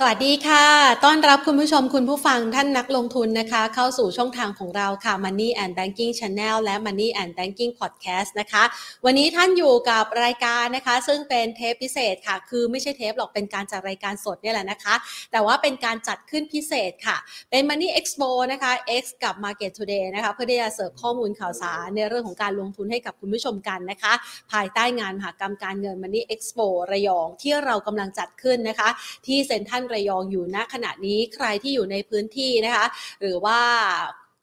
สวัสดีค่ะ ต้อนรับคุณผู้ชมคุณผู้ฟังท่านนักลงทุนนะคะ เข้าสู่ช่องทางของเราค่ะ Money and Banking Channel และ Money and Banking Podcast นะคะ วันนี้ท่านอยู่กับรายการนะคะ ซึ่งเป็นเทปพิเศษค่ะ คือไม่ใช่เทปหรอกเป็นการจัดรายการสดเนี่ยแหละนะคะ แต่ว่าเป็นการจัดขึ้นพิเศษค่ะ เป็น Money Expo นะคะ X กับ Market Today นะคะ เพื่อที่จะเสิร์ฟข้อมูลข่าวสารในเรื่องของการลงทุนให้กับคุณผู้ชมกันนะคะ ภายใต้งานมหกรรมการเงิน Money Expo ระยองที่เรากำลังจัดขึ้นนะคะ ที่เซ็นทรัลระยองอยู่ณขณะนี้ใครที่อยู่ในพื้นที่นะคะ หรือว่า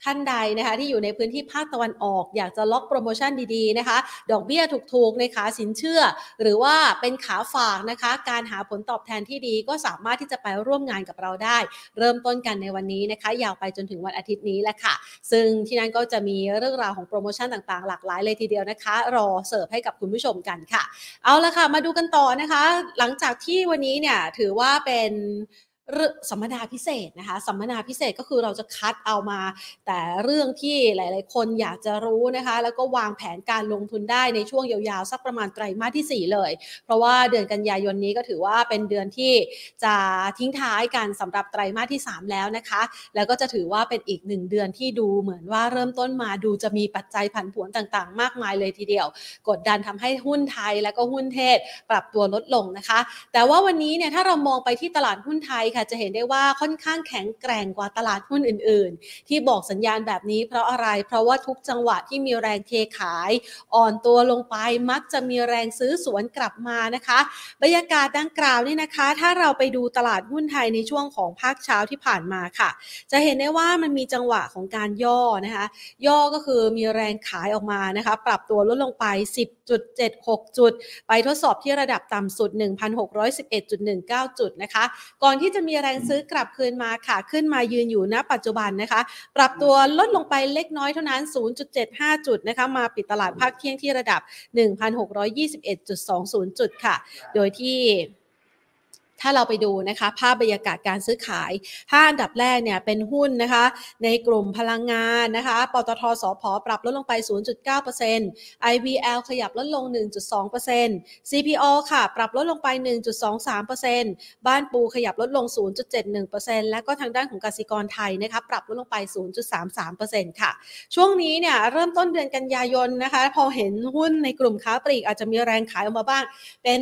ท่านใดนะคะที่อยู่ในพื้นที่ภาคตะวันออกอยากจะล็อกโปรโมชั่นดีๆนะคะ ดอกเบี้ยถูกๆในขาสินเชื่อ หรือว่าเป็นขาฝากนะคะ การหาผลตอบแทนที่ดีก็สามารถที่จะไปร่วมงานกับเราได้ เริ่มต้นกันในวันนี้นะคะ ยาวไปจนถึงวันอาทิตย์นี้แหละค่ะ ซึ่งที่นั่นก็จะมีเรื่องราวของโปรโมชั่นต่างๆ หลากหลายเลยทีเดียวนะคะ รอเสิร์ฟให้กับคุณผู้ชมกันค่ะ เอาละค่ะ มาดูกันต่อนะคะ หลังจากที่วันนี้เนี่ยถือว่าเป็น สัมมนาพิเศษนะคะสัมมนาพิเศษก็คือเราจะคัดเอามา แต่เรื่องที่หลาย ๆ คนอยากจะรู้นะคะ แล้วก็วางแผนการลงทุนได้ในช่วงยาว ๆ สักประมาณไตรมาสที่ 4 เลย เพราะว่าเดือนกันยายนนี้ก็ถือว่าเป็นเดือนที่จะทิ้งท้ายกันสำหรับไตรมาสที่ 3 แล้วนะคะ แล้วก็จะถือว่าเป็นอีกหนึ่งเดือนที่ดูเหมือนว่าเริ่มต้นมาดูจะมีปัจจัยผันผวนต่าง ๆ มากมายเลยทีเดียว กดดันทำให้หุ้นไทยและก็หุ้นเทศปรับตัวลดลงนะคะ แต่ว่าวันนี้เนี่ยถ้าเรามองไปที่ตลาดหุ้นไทยค่ะจะเห็นได้ว่าค่อนข้างแข็งแกร่งกว่าตลาดหุ้นอื่น ๆ ที่บอกสัญญาณแบบนี้เพราะอะไร เพราะว่าทุกจังหวะที่มีแรงเทขายอ่อนตัวลงไปมักจะมีแรงซื้อสวนกลับมานะคะ บรรยากาศดังกล่าวนี่นะคะ ถ้าเราไปดูตลาดหุ้นไทยในช่วงของภาคเช้าที่ผ่านมาค่ะ จะเห็นได้ว่ามันมีจังหวะของการย่อนะคะ ย่อก็คือมีแรงขายออกมานะคะ ปรับตัวลดลงไป 10.76 จุด ไปทดสอบที่ระดับต่ำสุด 1,611.19 จุดนะคะ ก่อนที่จะมีแรงซื้อกลับคืนมาค่ะ ขึ้นมายืนอยู่ณปัจจุบันนะคะ ปรับตัวลดลงไปเล็กน้อยเท่านั้น 0.75 จุดนะคะ มาปิดตลาดภาคเที่ยงที่ระดับ 1,621.20 จุดค่ะ โดยที่ ถ้าเราไปดูนะคะภาพบรรยากาศการซื้อขาย 5 อันดับแรกเนี่ยเป็นหุ้นนะคะ ในกลุ่มพลังงานนะคะ ปตทสพปรับลดลงไป 0.9% IVL ขยับลดลง 1.2% CPO ค่ะ ปรับลดลงไป 1.23%บ้านปูขยับลดลง 0.71%และก็ทางด้านของกสิกรไทยนะคะปรับลดลงไป 0.33%ค่ะ ช่วงนี้เนี่ยเริ่มต้นเดือนกันยายนนะคะ พอเห็นหุ้นในกลุ่มค้าปลีกอาจจะมีแรงขายออกมาบ้าง เป็น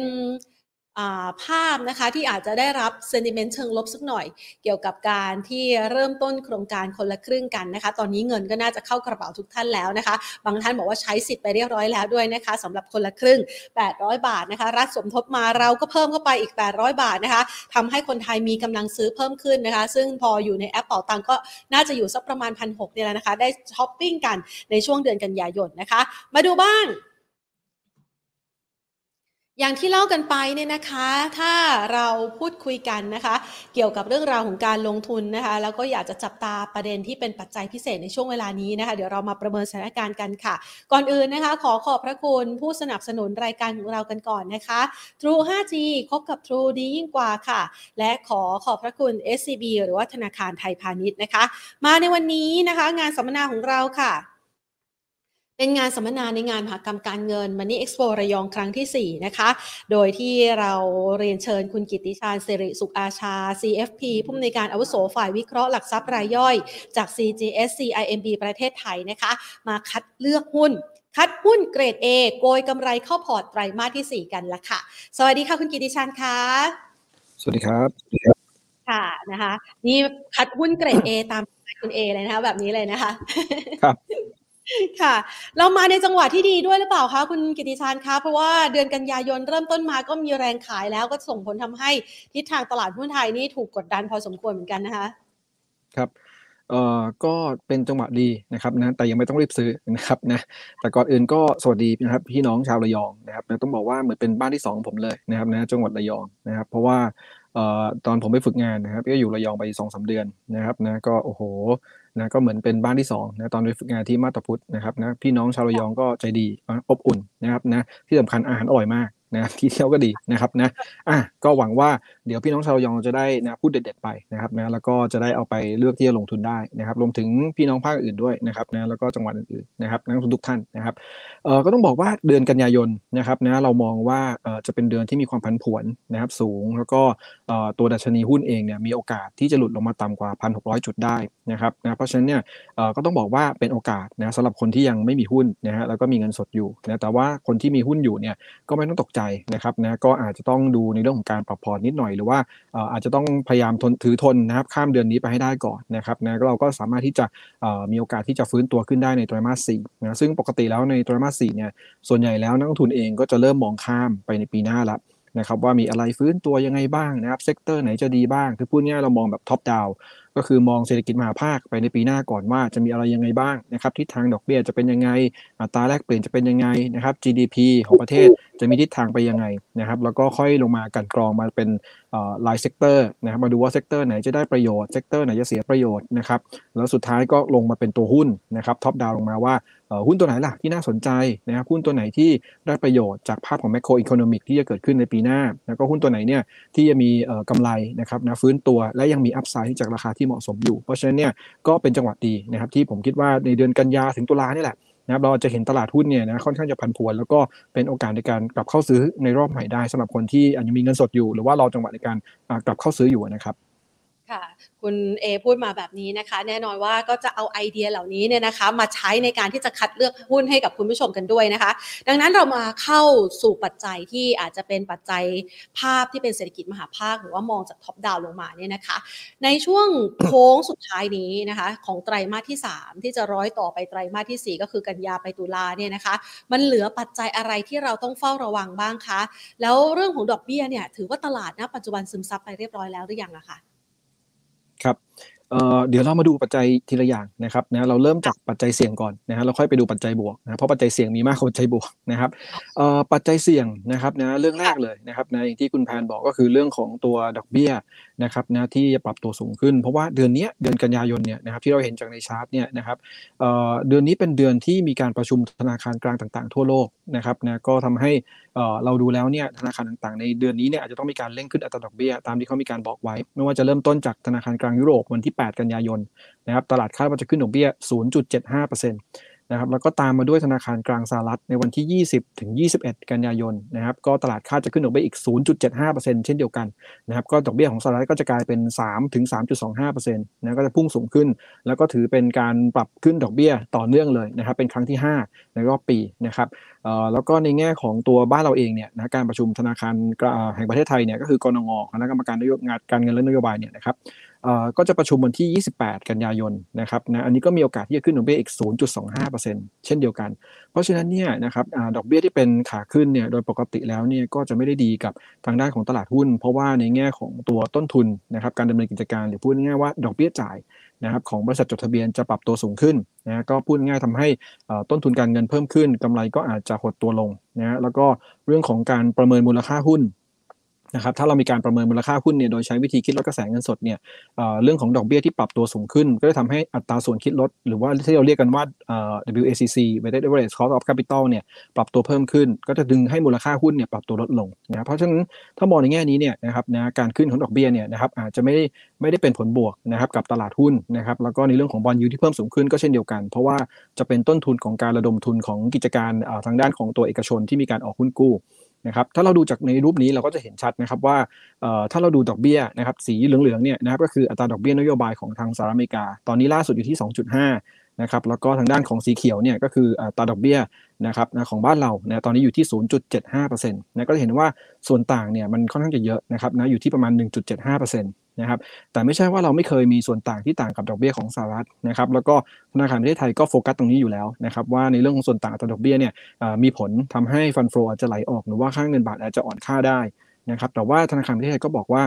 ภาพนะคะที่อาจจะได้รับเซนิเมนต์เชิงลบสักหน่อย เกี่ยวกับการที่เริ่มต้นโครงการคนละครึ่งกันนะคะ ตอนนี้เงินก็น่าจะเข้ากระเป๋าทุกท่านแล้วนะคะ บางท่านบอกว่าใช้สิทธิ์ไปเรียบร้อยแล้วด้วยนะคะสำหรับคนละครึ่ง 800 บาทนะคะ รัฐสมทบมาเราก็เพิ่มเข้าไปอีก 800 บาทนะคะทำให้คนไทยมีกำลังซื้อเพิ่มขึ้นนะคะ ซึ่งพออยู่ในแอปเป่าตังก็น่าจะอยู่สักประมาณพันหเนี่ยแหละนะคะ ได้ช้อปปิ้งกันในช่วงเดือนกันยายนนะคะ มาดูบ้าง อย่างที่เล่ากันไปเนี่ยนะคะ ถ้าเราพูดคุยกันนะคะ เกี่ยวกับเรื่องราวของการลงทุนนะคะ แล้วก็อยากจะจับตาประเด็นที่เป็นปัจจัยพิเศษในช่วงเวลานี้นะคะ เดี๋ยวเรามาประเมินสถานการณ์กันค่ะ ก่อนอื่นนะคะ ขอขอบพระคุณผู้สนับสนุนรายการของเรากันก่อนนะคะ True 5G คบกับ True ดียิ่งกว่าค่ะ และขอขอบพระคุณ SCB หรือว่าธนาคารไทยพาณิชย์นะคะ มาในวันนี้นะคะ งานสัมมนาของเราค่ะ เป็นงานสัมมนาในงานมหกรรมการเงินมันนี่เอ็กซ์โประยองครั้งที่ 4 นะคะ โดยที่เราเรียนเชิญคุณกิติชาญสิริสุขอาชา CFP ผู้อำนวยการอาวุโสฝ่ายวิเคราะห์หลักทรัพย์รายย่อย จาก CGS CIMB ประเทศไทยนะคะ มาคัดเลือกหุ้น คัดหุ้นเกรด A โกยกำไรเข้าพอร์ตไตรมาสที่ 4 กันละค่ะ สวัสดีค่ะคุณกิติชาญคะสวัสดีครับ ค่ะนะคะ นี่คัดหุ้นเกรด A ตามคุณเอเลยนะคะแบบนี้เลยนะคะ ครับ ค่ะ เรามาในจังหวะที่ดีด้วยหรือเปล่าคะคุณกิติชานคะเพราะว่าเดือนกันยายนเริ่มต้นมาก็มีแรงขายแล้วก็ส่งผลทำให้ทิศทางตลาดหุ้นไทยนี่ถูกกดดันพอสมควรเหมือนกันนะคะ ครับเอ่อก็เป็นจังหวะดีนะครับนะแต่ยังไม่ต้องรีบซื้อนะครับนะแต่ก่อนอื่นก็สวัสดีนะครับพี่น้องชาวระยองนะครับนะต้องบอกว่าเหมือนเป็นบ้านที่สองผมเลยนะครับนะจังหวัดระยองนะครับ เพราะว่าเอ่อตอนผมไปฝึกงานนะครับก็อยู่ระยองไปสองสาเดือนนะครับนะก็โอ้โห นะก็เหมือนเป็นบ้านที่2นะตอนไปฝึกงานที่มาตาพุทธนะครับนะพี่น้องชาวระยองก็ใจดีอบอุ่นนะครับนะที่สำคัญอาหารอร่อยมากนะที่เที่ยวก็ดีนะครับนะอะก็หวังว่าเดี๋ยวพี่น้องชาวยองจะได้นะพูดเด็ดๆไปนะครับนะแล้วก็จะได้เอาไปเลือกที่จะลงทุนได้นะครับรวมถึงพี่น้องภาคอื่นด้วยนะครับนะแล้วก็จังหวัดอื่นๆนะครับนักลงทุนทุกท่านนะครับเอ่อก็ต้องบอกว่าเดือนกันยายนนะครับนะเรามองว่าเอ่อจะเป็นเดือนที่มีความผันผวนนะครับสูง แล้วก็เอ่อตัวดัชนีหุ้นเองเนี่ยมีโอกาสที่จะหลุดลงมาต่ำกว่า 1,600 จุดได้นะครับนะเพราะฉะนั้นเนี่ยเอ่อก็ต้องบอกว่าเป็นโอกาสนะสำหรับคนที่ยังไม่มีหุ้นนะฮะแล้วก็มีเงินสดอยู่นะแต่ว่าคนที่มีหุ้นอยู่เนี่ยก็ไม่ต้องตกใจนะครับนะก็อาจจะต้องดูในเรื่องของการปรับพอร์ตนิดหน่อยหรือว่าอาจจะต้องพยายามทนถือทนนะครับข้ามเดือนนี้ไปให้ได้ก่อนนะครับนะเราก็สามารถที่จะมีโอกาสที่จะฟื้นตัวขึ้นได้ในไตรมาสสี่นะซึ่งปกติแล้วในไตรมาสสี่เนี่ยส่วนใหญ่แล้วนักลงทุนเองก็จะเริ่มมองข้ามไปในปีหน้าแล้วนะครับว่ามีอะไรฟื้นตัวยังไงบ้างนะครับ sector ไหนจะดีบ้าง คือพูดง่ายเรามองแบบ top down ก็คือมองเศรษฐกิจมหภาคไปในปีหน้าก่อนว่าจะมีอะไรยังไงบ้างนะครับทิศทางดอกเบี้ยจะเป็นยังไงอัตราแลกเปลี่ยนจะเป็นยังไงนะครับ GDP ของประเทศจะมีทิศทางไปยังไงนะครับ แล้วก็ค่อยลงมากลั่นกรองมาเป็นราย sector นะครับมาดูว่า sector ไหนจะได้ประโยชน์ sector ไหนจะเสียประโยชน์นะครับแล้วสุดท้ายก็ลงมาเป็นตัวหุ้นนะครับ top down ลงมาว่า หุ้นตัวไหนล่ะที่น่าสนใจนะครับหุ้นตัวไหนที่ได้ประโยชน์จากภาพของ macroeconomic ที่จะเกิดขึ้นในปีหน้า แล้วก็หุ้นตัวไหนเนี่ยที่จะมีกำไรนะครับนะฟื้นตัวและยังมี upside จากราคาที่เหมาะสมอยู่ เพราะฉะนั้นเนี่ยก็เป็นจังหวะดีนะครับที่ผมคิดว่าในเดือนกันยาถึงตุลานี่แหละนะครับเราจะเห็นตลาดหุ้นเนี่ยนะค่อนข้างจะผันผวน แล้วก็เป็นโอกาสในการกลับเข้าซื้อในรอบใหม่ได้สำหรับคนที่อาจจะมีเงินสดอยู่ หรือว่ารอจังหวะในการกลับเข้าซื้ออยู่นะครับ ค่ะ คุณเอพูดมาแบบนี้นะคะ แน่นอนว่าก็จะเอาไอเดียเหล่านี้เนี่ยนะคะ มาใช้ในการที่จะคัดเลือกหุ้นให้กับคุณผู้ชมกันด้วยนะคะ ดังนั้นเรามาเข้าสู่ปัจจัยที่อาจจะเป็นปัจจัยภาพที่เป็นเศรษฐกิจมหาภาค หรือว่ามองจากท็อปดาวลงมาเนี่ยนะคะ ในช่วงโค้งสุดท้ายนี้นะคะ ของไตรมาสที่ 3 ที่จะร้อยต่อไปไตรมาสที่ 4 ก็คือกันยาไปตุลาเนี่ยนะคะ มันเหลือปัจจัยอะไรที่เราต้องเฝ้าระวังบ้างคะ แล้วเรื่องของดอกเบี้ยเนี่ยถือว่าตลาดณปัจจุบันซึมซับไปเรียบร้อยแล้วหรือยังอะคะ ครับ เดี๋ยวเรามาดูปัจจัยทีละอย่างนะครับนะเราเริ่มจากปัจจัยเสี่ยงก่อนนะฮะเราค่อยไปดูปัจจัยบวกนะเพราะปัจจัยเสี่ยงมีมากกว่าปัจจัยบวกนะครับปัจจัยเสี่ยงนะครับนะเรื่องแรกเลยนะครับนะอย่างที่คุณแพนบอกก็คือเรื่องของตัวดอกเบี้ยนะครับนะที่จะปรับตัวสูงขึ้น เพราะว่าเดือนนี้เดือนกันยายนเนี่ยนะครับที่เราเห็นจากในชาร์ตเนี่ยนะครับเดือนนี้เป็นเดือนที่มีการประชุมธนาคารกลางต่างๆ ทั่วโลกนะครับนะก็ทำให้เราดูแล้วเนี่ยธนาคารต่างๆ ในเดือนนี้เนี่ยอาจจะต้องมีการเร่งขึ้นอัตราดอกเบี้ยตามที่เขามีการบอกไว้ ไม่ว่าจะเริ่มต้นจากธนาคารกลางยุโรปวันที่8 กันยายนนะครับตลาดคาดว่าจะขึ้นดอกเบี้ย 0.75%นะครับแล้วก็ตามมาด้วยธนาคารกลางสหรัฐในวันที่ 20 ถึง 21 กันยายนนะครับก็ตลาดคาดจะขึ้นดอกเบี้ยอีก 0.75%เช่นเดียวกันนะครับก็ดอกเบี้ยของสหรัฐก็จะกลายเป็น 3 ถึง 3.25%นะก็จะพุ่งสูงขึ้น แล้วก็ถือเป็นการปรับขึ้นดอกเบี้ยต่อเนื่องเลยนะครับเป็นครั้งที่ 5 ในรอบปีนะครับแล้วก็ในแง่ของตัวบ้านเราเองเนี่ยนะการประชุมธนาคารแห่งประเทศไทยเนี่ยก็คือกรงงคณะกรรมการนโยบายการเงินและนโยบายเนี่ยนะครับ ก็จะประชุมวันที่ 28 กันยายนนะครับนะอันนี้ก็มีโอกาสที่จะขึ้นดอกเบี้ยอีก 0.25%เช่นเดียวกัน เพราะฉะนั้นเนี่ยนะครับดอกเบี้ยที่เป็นขาขึ้นเนี่ยโดยปกติแล้วเนี่ยก็จะไม่ได้ดีกับทางด้านของตลาดหุ้น เพราะว่าในแง่ของตัวต้นทุนนะครับการดำเนินกิจการหรือพูดง่ายๆว่าดอกเบี้ยจ่ายนะครับของบริษัทจดทะเบียนจะปรับตัวสูงขึ้นนะก็พูดง่ายทำให้ต้นทุนการเงินเพิ่มขึ้นกำไรก็อาจจะหดตัวลงนะแล้วก็เรื่องของการประเมินมูลค่าหุ้น นะครับถ้าเรามีการประเมินมูลค่าหุ้นเนี่ยโดยใช้วิธีคิดลดกระแสเงินสดเนี่ยเรื่องของดอกเบี้ยที่ปรับตัวสูงขึ้น ก็จะทำให้อัตราส่วนคิดลด หรือว่าที่เราเรียกกันว่า WACC weighted average cost of capital เนี่ยปรับตัวเพิ่มขึ้น ก็จะดึงให้มูลค่าหุ้นเนี่ยปรับตัวลดลงนะเพราะฉะนั้นถ้ามองในแง่นี้เนี่ยนะครับนะการขึ้นของดอกเบี้ยเนี่ยนะครับอาจจะไม่ได้ไม่ได้เป็นผลบวกนะครับกับตลาดหุ้นนะครับแล้วก็ในเรื่องของบอลยูที่เพิ่มสูงขึ้นก็เช่นเดียวกัน เพราะว่าจะเป็นต้นทุนของการระดมทุนของกิจการทางด้านของตัวเอกชนที่มีการออกหุ้นกู้ นะครับถ้าเราดูจากในรูปนี้เราก็จะเห็นชัดนะครับว่าถ้าเราดูดอกเบี้ยนะครับสีเหลืองๆเนี่ยนะครับก็คืออัตราดอกเบี้ยนโยบายของทางสหรัฐอเมริกา ตอนนี้ล่าสุดอยู่ที่ 2.5นะครับแล้วก็ทางด้านของสีเขียวเนี่ยก็คืออัตราดอกเบี้ยนะครับของบ้านเรานะตอนนี้อยู่ที่ 0.75%นะก็จะเห็นว่าส่วนต่างเนี่ยมันค่อนข้างจะเยอะนะครับนะอยู่ที่ประมาณ 1.75%นะครับแต่ไม่ใช่ว่าเราไม่เคยมีส่วนต่างที่ต่างกับดอกเบี้ยของสหรัฐนะครับแล้วก็ธนาคารประเทศไทยก็โฟกัสตรงนี้อยู่แล้วนะครับว่าในเรื่องของส่วนต่างอัต่อดอกเบี้ยเนี่ยมีผลทำให้ฟันโฟอาจจะไหลออกหรือว่าค่าเงินบาทอาจจะอ่อนค่าได้นะครับแต่ว่าธนาคารประเทศไทยก็บอกว่า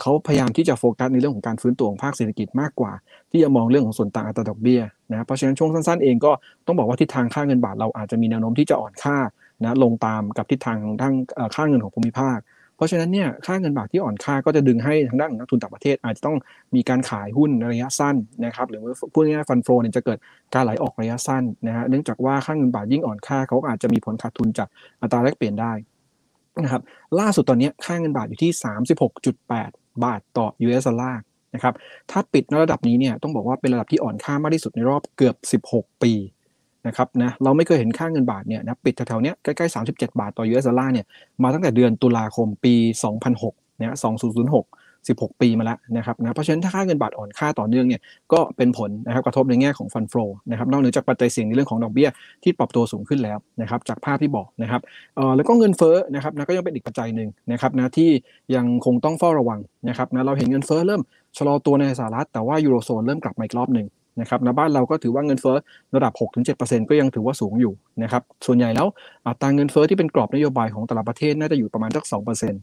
เขาพยายามที่จะโฟกัสในเรื่องของการฟื้นตัวของภาคเศรษฐกิจมากกว่า ที่จะมองเรื่องของส่วนต่างอัตราดอกเบี้ยนะเพราะฉะนั้นช่วงสั้นๆเองก็ต้องบอกว่าทิศทางค่าเงินบาทเราอาจจะมีแนวโน้มที่จะอ่อนค่านะลงตามกับทิศทางทางค่าเงินของภูมิภาค เพราะฉะนั้นเนี่ยค่าเงินบาทที่อ่อนค่าก็จะดึงให้ทางด้านนักทุนต่างประเทศ อาจจะต้องมีการขายหุ้นระยะสั้นนะครับหรือว่าพูดง่ายๆฟันโฟเนี่ยจะเกิดการไหลออกระยะสั้นนะฮะเนื่องจากว่าค่าเงินบาทยิ่งอ่อนค่าเขาอาจจะมีผลขาดทุนจากอัตราแลกเปลี่ยนได้นะครับล่าสุดตอนนี้ค่าเงินบาทอยู่ที่ 36.8 บาทต่อ US ดอลลาร์นะครับถ้าปิดในระดับนี้เนี่ยต้องบอกว่าเป็นระดับที่อ่อนค่ามากที่สุดในรอบเกือบ 16 ปี นะครับนะเราไม่เคยเห็นค่าเงินบาทเนี่ยนะปิดแถวๆเนี้ยใกล้ๆ 37 บาทต่อ US ดอลลาร์เนี่ยมาตั้งแต่เดือนตุลาคมปี 2006เนี่ย2006 16 ปีมาแล้วนะครับนะเพราะฉะนั้นถ้าค่าเงินบาทอ่อนค่าต่อเนื่องเนี่ยก็เป็นผลนะครับกระทบในแง่ของฟันฟลอนะครับนอกเหนือจากปัจจัยเสี่ยงในเรื่องของดอกเบี้ยที่ปรับตัวสูงขึ้นแล้วนะครับจากภาพที่บอกนะครับเอ่อแล้วก็เงินเฟ้อนะครับนะก็ยังเป็นอีกปัจจัยหนึ่งนะครับนะที่ยังคงต้องเฝ้าระวังนะครับนะเราเห็นเงินเฟ้อเริ่มชะลอตัวในสหรัฐแต่ว่ายูโรโซนเริ่มกลับมาอีกรอบหนึ่ง นะครับในบ้านเราก็ถือว่าเงินเฟ้อระดับ 6-7%ก็ยังถือว่าสูงอยู่นะครับส่วนใหญ่แล้วอัตราเงินเฟ้อที่เป็นกรอบนโยบายของแต่ละประเทศน่าจะอยู่ประมาณสัก2%น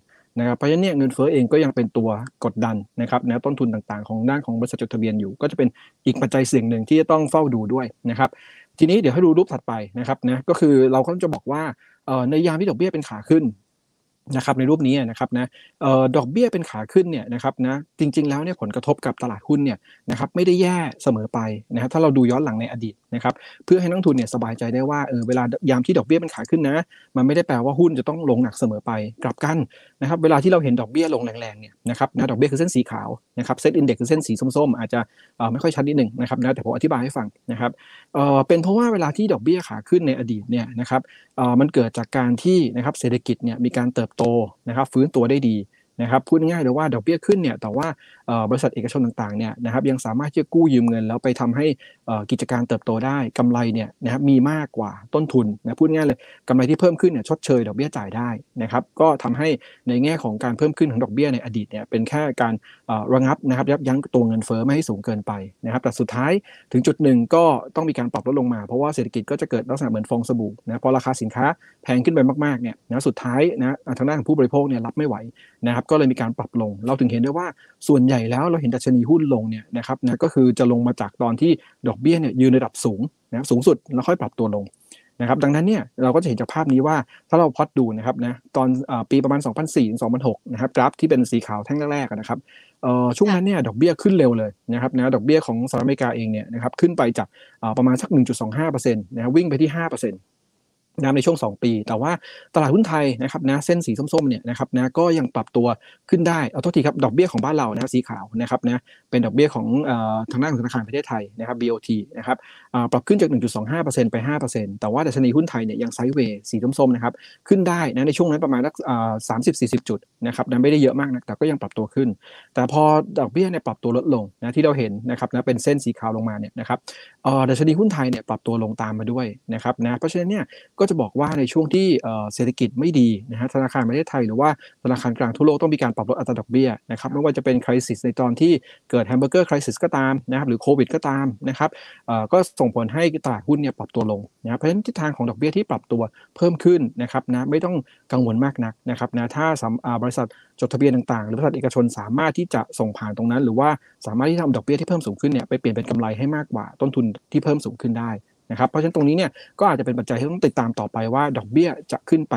ะครับเพราะฉะนั้นเนี่ยเงินเฟ้อเองก็ยังเป็นตัวกดดันนะครับแนะต้นทุนต่างๆ ของด้านของบริษัทจดทะเบียนอยู่ ก็จะเป็นอีกปัจจัยเสี่ยงหนึ่งที่จะต้องเฝ้าดูด้วยนะครับทีนี้เดี๋ยวให้ดูรูปถัดไปนะครับนะก็คือเราก็จะบอกว่าในยามที่ดอกเบี้ยเป็นขาขึ้น นะครับในรูปนี้นะครับนะดอกเบี้ยเป็นขาขึ้นเนี่ยนะครับนะจริง ๆ แล้วเนี่ยผลกระทบกับตลาดหุ้นเนี่ยนะครับไม่ได้แย่เสมอไปนะครับถ้าเราดูย้อนหลังในอดีตนะครับเพื่อให้นักทุนเนี่ยสบายใจได้ว่าเออเวลายามที่ดอกเบี้ยเป็นขาขึ้นนะมันไม่ได้แปลว่าหุ้นจะต้องลงหนักเสมอไปกลับกันนะครับเวลาที่เราเห็นดอกเบี้ยลงแรงๆเนี่ยนะครับนะดอกเบี้ยคือเส้นสีขาวนะครับเซ็ตอินเด็กซ์คือเส้นสีส้มๆอาจจะไม่ค่อยชัดนิดหนึ่งนะครับนะแต่ผมอธิบายให้ฟังนะครับเออเป็นเพราะว่าเวลาที่ดอกเบี้ยขาขึ้นในอดีตเนี่ยนะครับเออมันเกิดจากการที่นะครับเศรษฐกิจเนี่ยมีการเติบโตนะครับฟื้นตัวได้ดีนะครับพูดง่ายเลยว่าดอกเบี้ยขึ้นเนี่ยแต่ว่า บริษัทเอกชนต่างๆเนี่ยนะครับยังสามารถที่จะกู้ยืมเงิน แล้วไปทำให้กิจการเติบโตได้กำไรเนี่ยนะครับมีมากกว่าต้นทุนนะพูดง่ายเลยกำไรที่เพิ่มขึ้นเนี่ยชดเชยดอกเบี้ยจ่ายได้นะครับก็ทำให้ในแง่ของการเพิ่มขึ้นของดอกเบี้ยในอดีตเนี่ยเป็นแค่การระงับนะครับยับยั้งตัวเงินเฟ้อไม่ให้สูงเกินไปนะครับแต่สุดท้ายถึงจุดหนึ่งก็ต้องมีการปรับลดลงมา เพราะว่าเศรษฐกิจก็จะเกิดลักษณะเหมือนฟองสบู่นะพอราคาสินค้าแพงขึ้นไปมากๆเนี่ยนะสุดท้ายนะทางด้านของผู้บริโภคเนี่ยรับไม่ไหวนะครับก็เลยมีการปรับลง เราถึงเห็นได้ว่าส่วนใหญ่แล้วเราเห็นดัชนีหุ้นลงเนี่ยนะครับนะก็คือจะลงมาจากตอนที่ดอกเบี้ยเนี่ยยืนระดับสูงนะสูงสุดแล้วค่อยปรับตัวลงนะครับดังนั้นเนี่ยเราก็จะเห็นจากภาพนี้ว่าถ้าเราพอดดูนะครับนะตอนปีประมาณ 2004 2006 นะครับกราฟที่เป็นสีขาวแท่งแรกๆนะครับช่วงนั้นเนี่ยดอกเบี้ยขึ้นเร็วเลยนะครับนะดอกเบี้ยของสหรัฐอเมริกาเองเนี่ยนะครับขึ้นไปจากประมาณสัก 1.25%นะวิ่งไปที่ 5%นะในช่วง 2 ปี แต่ว่าตลาดหุ้นไทยนะครับนะเส้นสีส้มๆเนี่ยนะครับนะก็ยังปรับตัวขึ้นได้เอาโทษทีครับดอกเบี้ยของบ้านเรานะสีขาวนะครับนะเป็นดอกเบี้ยของทางด้านของธนาคารประเทศไทยนะครับ BOT นะครับปรับขึ้นจาก 1.25%ไป 5%แต่ว่าดัชนีหุ้นไทยเนี่ยยังไซด์เวย์สีส้มๆนะครับขึ้นได้นะในช่วงนั้นประมาณสักสามสิบสี่สิบจุดนะครับนะไม่ได้เยอะมากนะแต่ก็ยังปรับตัวขึ้น แต่พอดอกเบี้ยเนี่ยปรับตัวลดลงนะที่เราเห็นนะครับนะเป็นเส้นสีขาวลงมาเนี่ยนะครับดัชนีหุ้นไทยเนี่ยปรับตัวลงตามมาด้วยนะครับนะเพราะฉะนั้นเนี่ยก็จะบอกว่าในช่วงที่เศรษฐกิจไม่ดีนะฮะธนาคารประเทศไทยหรือว่าธนาคารกลางทั่วโลกต้องมีการปรับลดอัตราดอกเบี้ยนะครับไม่ว่าจะเป็น crisis ในตอนที่เกิด hamburger crisis ก็ตามนะครับหรือโควิดก็ตามนะครับก็ส่งผลให้ตลาดหุ้นเนี่ยปรับตัวลงนะเพราะฉะนั้นทิศทางของดอกเบี้ยที่ปรับตัวเพิ่มขึ้นนะครับนะไม่ต้องกังวลมากนักนะครับนะถ้าบริษัทจดทะเบียนต่างๆ หรือบริษัทเอกชนสามารถที่จะส่งผ่านตรงนั้น หรือว่าสามารถที่ทำดอกเบี้ยที่เพิ่มสูงขึ้นเนี่ยไปเปลี่ยนเป็นกำไรให้มากกว่าต้นทุนที่เพิ่มสูงขึ้นได้ นะครับเพราะฉะนั้นตรงนี้เนี่ยก็อาจจะเป็นปัจจัยที่ต้องติดตามต่อไปว่าดอกเบี้ยจะขึ้นไป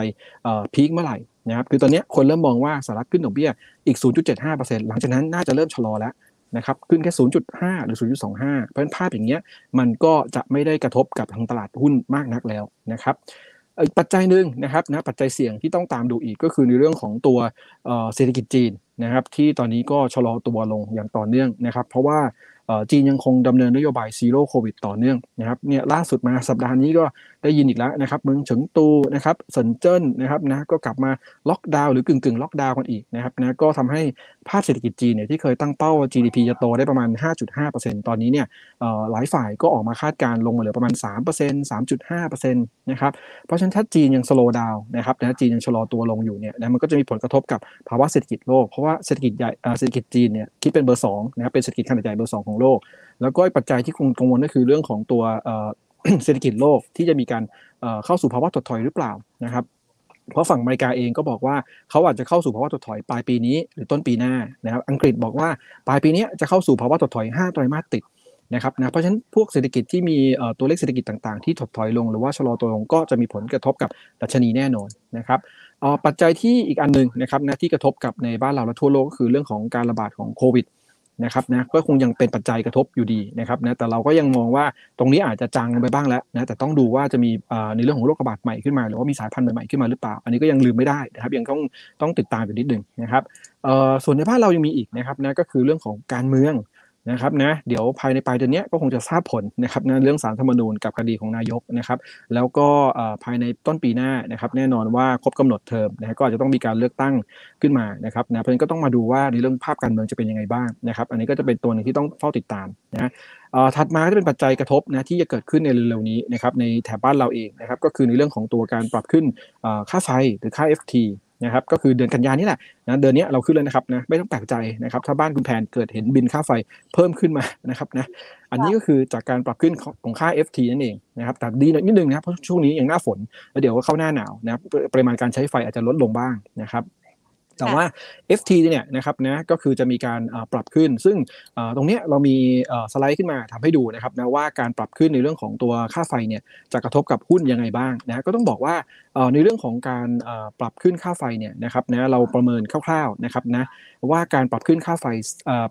พีคเมื่อไหร่นะครับคือตอนนี้คนเริ่มมองว่าสหรัฐขึ้นดอกเบี้ยอีก 0.75%หลังจากนั้นน่าจะเริ่มชะลอแล้วนะครับขึ้นแค่ 0.5 หรือ 0.25 เพราะฉะนั้นภาพอย่างเงี้ยมันก็จะไม่ได้กระทบกับทางตลาดหุ้นมากนักแล้วนะครับอีกปัจจัยหนึ่งนะครับนะปัจจัยเสี่ยงที่ต้องตามดูอีกก็คือในเรื่องของตัวเศรษฐกิจจีนนะครับที่ตอนนี้ก็ชะลอตัวลงอย่างต่อเนื่องนะครับ เพราะว่า จีนยังคงดำเนินนโยบาย Zero COVID ต่อเนื่องนะครับเนี่ยล่าสุดมาสัปดาห์นี้ก็ได้ยินอีกแล้วนะครับเมืองเฉิงตูนะครับเซินเจิ้นนะครับนะก็กลับมาล็อกดาวน์หรือกึ่งกึ่งล็อกดาวน์กันอีกนะครับนะก็ทำให้ภาพเศรษฐกิจจีนเนี่ยที่เคยตั้งเป้า GDP จะโตได้ประมาณ 5.5%ตอนนี้เนี่ยหลายฝ่ายก็ออกมาคาดการลงมาเหลือประมาณ 3% 3.5%นะครับเพราะฉะนั้นถ้าจีนยังสโลว์ดาวน์นะครับนะจีนยังชะลอตัวลงอยู่เนี่ยนะมันก็จะมีผลกระทบกับภาวะเศรษฐกิจโลกเพราะว่าเศรษฐกิจใหญ่เศรษฐกิจจีนเนี่ยคิดเป็นเบอร์สองนะครับเป็นเศรษฐกิจขนาดใหญ่เบอร์สองของโลก แล้วก็ปัจจัยที่คงกังวลก็คือเรื่องของตัวเศรษฐกิจโลกที่จะมีการเข้าสู่ภาวะถดถอยหรือเปล่านะครับเพราะฝั่งอเมริกาเองก็บอกว่าเขาอาจจะเข้าสู่ภาวะถดถอยปลายปีนี้ หรือต้นปีหน้านะครับอังกฤษบอกว่าปลายปีนี้จะเข้าสู่ภาวะถดถอย 5 ไตรมาสติดนะครับนะเพราะฉะนั้นพวกเศรษฐกิจที่มีตัวเลขเศรษฐกิจต่างๆ ที่ถดถอยลง หรือว่าชะลอตัวลงก็จะมีผลกระทบกับดัชนีแน่นอนนะครับปัจจัยที่อีกอันหนึ่งนะครับนะที่กระทบกับในบ้านเราและทั่วโลกก็คือเรื่องของการระบาดของโควิด นะครับนะก็คงยังเป็นปัจจัยกระทบอยู่ดีนะครับนะแต่เราก็ยังมองว่าตรงนี้อาจจะจางไปบ้างแล้วนะแต่ต้องดูว่าจะมีในเรื่องของโรคระบาดใหม่ขึ้นมาหรือว่ามีสายพันธุ์ใหม่ๆขึ้นมาหรือเปล่า อันนี้ก็ยังลืมไม่ได้นะครับยังต้องต้องติดตามอยู่นิดนึงนะครับส่วนในภาคเรายังมีอีกนะครับนะก็คือเรื่องของการเมือง นะครับนะเดี๋ยวภายในปลายเดือนนี้ก็คงจะทราบผลนะครับนะเรื่องสารธรรมนูญกับคดีของนายกนะครับ แล้วก็ภายในต้นปีหน้านะครับ แน่นอนว่าครบกำหนดเทอมนะก็อาจจะต้องมีการเลือกตั้งขึ้นมานะครับนะเพราะฉะนั้นก็ต้องมาดูว่าในเรื่องภาพการเมืองจะเป็นยังไงบ้างนะครับ อันนี้ก็จะเป็นตัวหนึ่งที่ต้องเฝ้าติดตามนะถัดมาก็จะเป็นปัจจัยกระทบนะที่จะเกิดขึ้นในเร็วๆนี้นะครับในแถบบ้านเราเองนะครับก็คือในเรื่องของตัวการปรับขึ้นค่าไฟหรือค่า FT นะครับ ก็คือเดือนกันยานี่แหละนะเดือนนี้เราขึ้นเลยนะครับนะไม่ต้องแปลกใจนะครับ ถ้าบ้านคุณแผนเกิดเห็นบินค่าไฟเพิ่มขึ้นมานะครับนะอันนี้ก็คือจากการปรับขึ้นของค่า FT นั่นเองนะครับแต่ดีนิดนึงนะเพราะช่วงนี้ยังหน้าฝนแล้วเดี๋ยวก็เข้าหน้าหนาวนะปริมาณการใช้ไฟอาจจะลดลงบ้างนะครับ แต่ว่า FT เนี่ยนะครับนะก็คือจะมีการปรับขึ้น ซึ่งตรงนี้เรามีสไลด์ขึ้นมาทำให้ดูนะครับนะว่าการปรับขึ้นในเรื่องของตัวค่าไฟเนี่ยจะกระทบกับหุ้นยังไงบ้างนะก็ต้องบอกว่าในเรื่องของการปรับขึ้นค่าไฟเนี่ยนะครับนะเราประเมินคร่าวๆนะครับนะว่าการปรับขึ้นค่าไฟ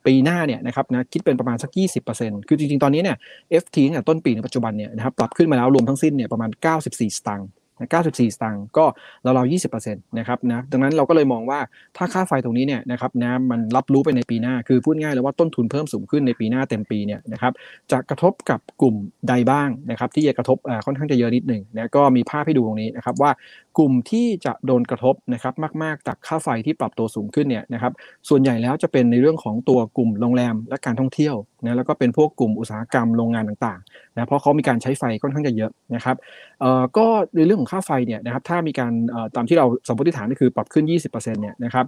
ปีหน้าเนี่ยนะครับนะคิดเป็นประมาณสัก 20%คือจริงๆ ตอนนี้เนี่ย FT เนี่ยต้นปีในปัจจุบันเนี่ยนะครับปรับขึ้นมาแล้วรวมทั้งสิ้นเนี่ยประมาณ 94 สตางค์ 94 สตางค์ก็เราเรา20%นะครับนะดังนั้นเราก็เลยมองว่าถ้าค่าไฟตรงนี้เนี่ยนะครับนะมันรับรู้ไปในปีหน้าคือพูดง่ายเลยว่าต้นทุนเพิ่มสูงขึ้นในปีหน้าเต็มปีเนี่ยนะครับจะกระทบกับกลุ่มใดบ้างนะครับที่จะกระทบค่อนข้างจะเยอะนิดหนึ่งนะก็มีภาพให้ดูตรงนี้นะครับว่ากลุ่มที่จะโดนกระทบนะครับมากๆจากค่าไฟที่ปรับตัวสูงขึ้นเนี่ยนะครับส่วนใหญ่แล้วจะเป็นในเรื่องของตัวกลุ่มโรงแรมและการท่องเที่ยว นะแล้วก็เป็นพวกกลุ่มอุตสาหกรรมโรงงานต่างๆนะเพราะเขามีการใช้ไฟค่อนข้างจะเยอะนะครับเอ่อก็ในเรื่องของค่าไฟเนี่ยนะครับถ้ามีการตามที่เราสมมติฐานก็คือปรับขึ้น 20%เนี่ยนะครับ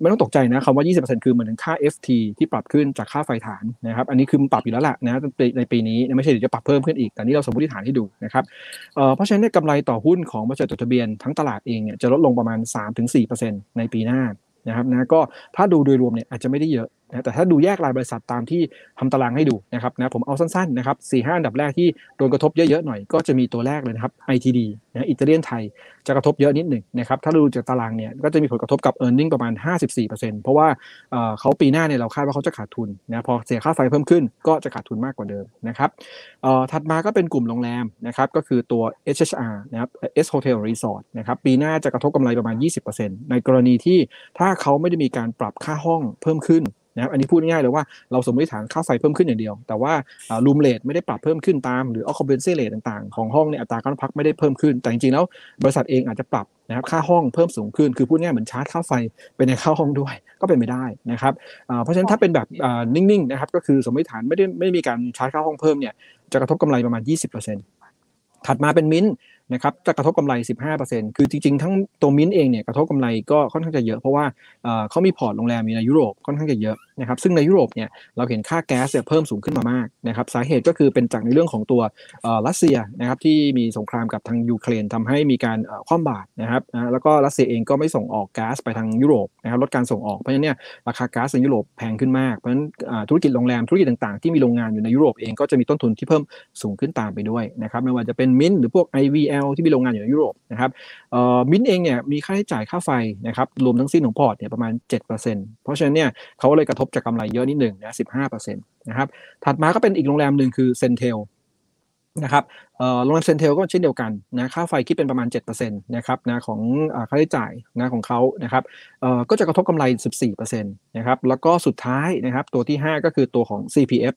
ไม่ต้องตกใจนะคำว่า 20%คือเหมือนค่า FT ที่ปรับขึ้นจากค่าไฟฐานนะครับอันนี้คือมันปรับอยู่แล้วแหละนะในปีนี้ไม่ใช่เดี๋ยวจะปรับเพิ่มขึ้นอีกแต่นี่เราสมมติฐานให้ดูนะครับเพราะฉะนั้นกำไรต่อหุ้นของบริษัทจดทะเบียนทั้งตลาดเองเนี่ยจะลดลงประมาณ 3-4%ในปีหน้านะครับนะก็ถ้าดูโดยรวมเนี่ยอาจจะไม่ได้เยอะนะแต่ถ้าดูแยกรายบริษัทตามที่ทำตารางให้ดูนะครับนะผมเอาสั้นๆนะครับสี่ห้าอันดับแรกที่โดนกระทบเยอะๆหน่อยก็จะมีตัวแรกเลยนะครับ ITD นะอิตาเลียนไทยจะกระทบเยอะนิดหนึ่งนะครับถ้าดูจากตารางเนี่ยก็จะมีผลกระทบกับ e a r n i n g ประมาณ 54%เพราะว่าเขาปีหน้าเนี่ยเราคาดว่าเขาจะขาดทุนนะพอเสียค่าไฟเพิ่มขึ้นก็จะขาดทุนมากกว่าเดิมนะครับถัดมาก็เป็นกลุ่มโรงแรมนะครับก็คือตัว SHR นะครับ S Hotel Resort นะครับปีหน้าจะกระทบกำไรประมาณ 20%ในกรณีที่ถ้าเขาไม่ได้มีการปรับค่าห้องเพิ่มขึ้น นะครับอันนี้พูดง่ายๆเลยว่าเราสมมติฐานค่าไฟเพิ่มขึ้นอย่างเดียว แต่ว่า room rate ไม่ได้ปรับเพิ่มขึ้นตาม หรือ occupancy rate ต่างๆของห้องเนี่ยอัตราการพักไม่ได้เพิ่มขึ้น แต่จริงๆแล้วบริษัทเองอาจจะปรับนะครับค่าห้องเพิ่มสูงขึ้นคือพูดง่ายเหมือนชาร์จค่าไฟไปในค่าห้องด้วยก็เป็นไปได้นะครับเพราะฉะนั้นถ้าเป็นแบบนิ่งๆนะครับก็คือสมมติฐานไม่ได้ไม่มีการชาร์จค่าห้องเพิ่มเนี่ยจะกระทบกำไรประมาณ 20%ถัดมาเป็นมิ้นนะครับจะกระทบกำไร 15%คือจริงๆ ทั้งตัวมิ้นเองเนี่ยกระทบกำไรก็ค่อนข้างจะเยอะ เพราะว่าเขามีพอร์ตโรงแรมในยุโรปค่อนข้างจะเยอะ นะครับซึ่งในยุโรปเนี่ยเราเห็นค่าแก๊สเนี่ยเพิ่มสูงขึ้นมามากนะครับสาเหตุก็คือเป็นจากในเรื่องของตัวรัสเซียนะครับที่มีสงครามกับทางยูเครนทำให้มีการคว่ำบาตรนะครับแล้วก็รัสเซียเองก็ไม่ส่งออกแก๊สไปทางยุโรปนะครับลดการส่งออกเพราะฉะนั้นเนี่ยราคาแก๊สในยุโรปแพงขึ้นมากเพราะฉะนั้นธุรกิจโรงแรมธุรกิจต่างๆ ที่มีโรงงานอยู่ในยุโรปเองก็จะมีต้นทุนที่เพิ่มสูงขึ้นตามไปด้วยนะครับไม่ว่าจะเป็นมินหรือพวก IVL ที่มีโรงงานอยู่ในยุโรปนะครับมินเองเนี่ยมีค่าใช้จ่ายค่าไฟนะครับรวมทั้งสิ้นของพอร์ตเนี่ยประมาณ 7%เพราะฉะนั้นเนี่ยเขาเลยกระทบจากกำไรเยอะนิดหนึ่งนะ15%นะครับถัดมาก็เป็นอีกโรงแรมหนึ่งคือ CENTEL นะครับโรงแรม CENTEL ก็เช่นเดียวกันนะค่าไฟคิดเป็นประมาณ7%นะครับนะของค่าใช้จ่ายนะของเขานะครับก็จะกระทบกำไร 14%นะครับแล้วก็สุดท้ายนะครับตัวที่ 5 ก็คือตัวของ CPF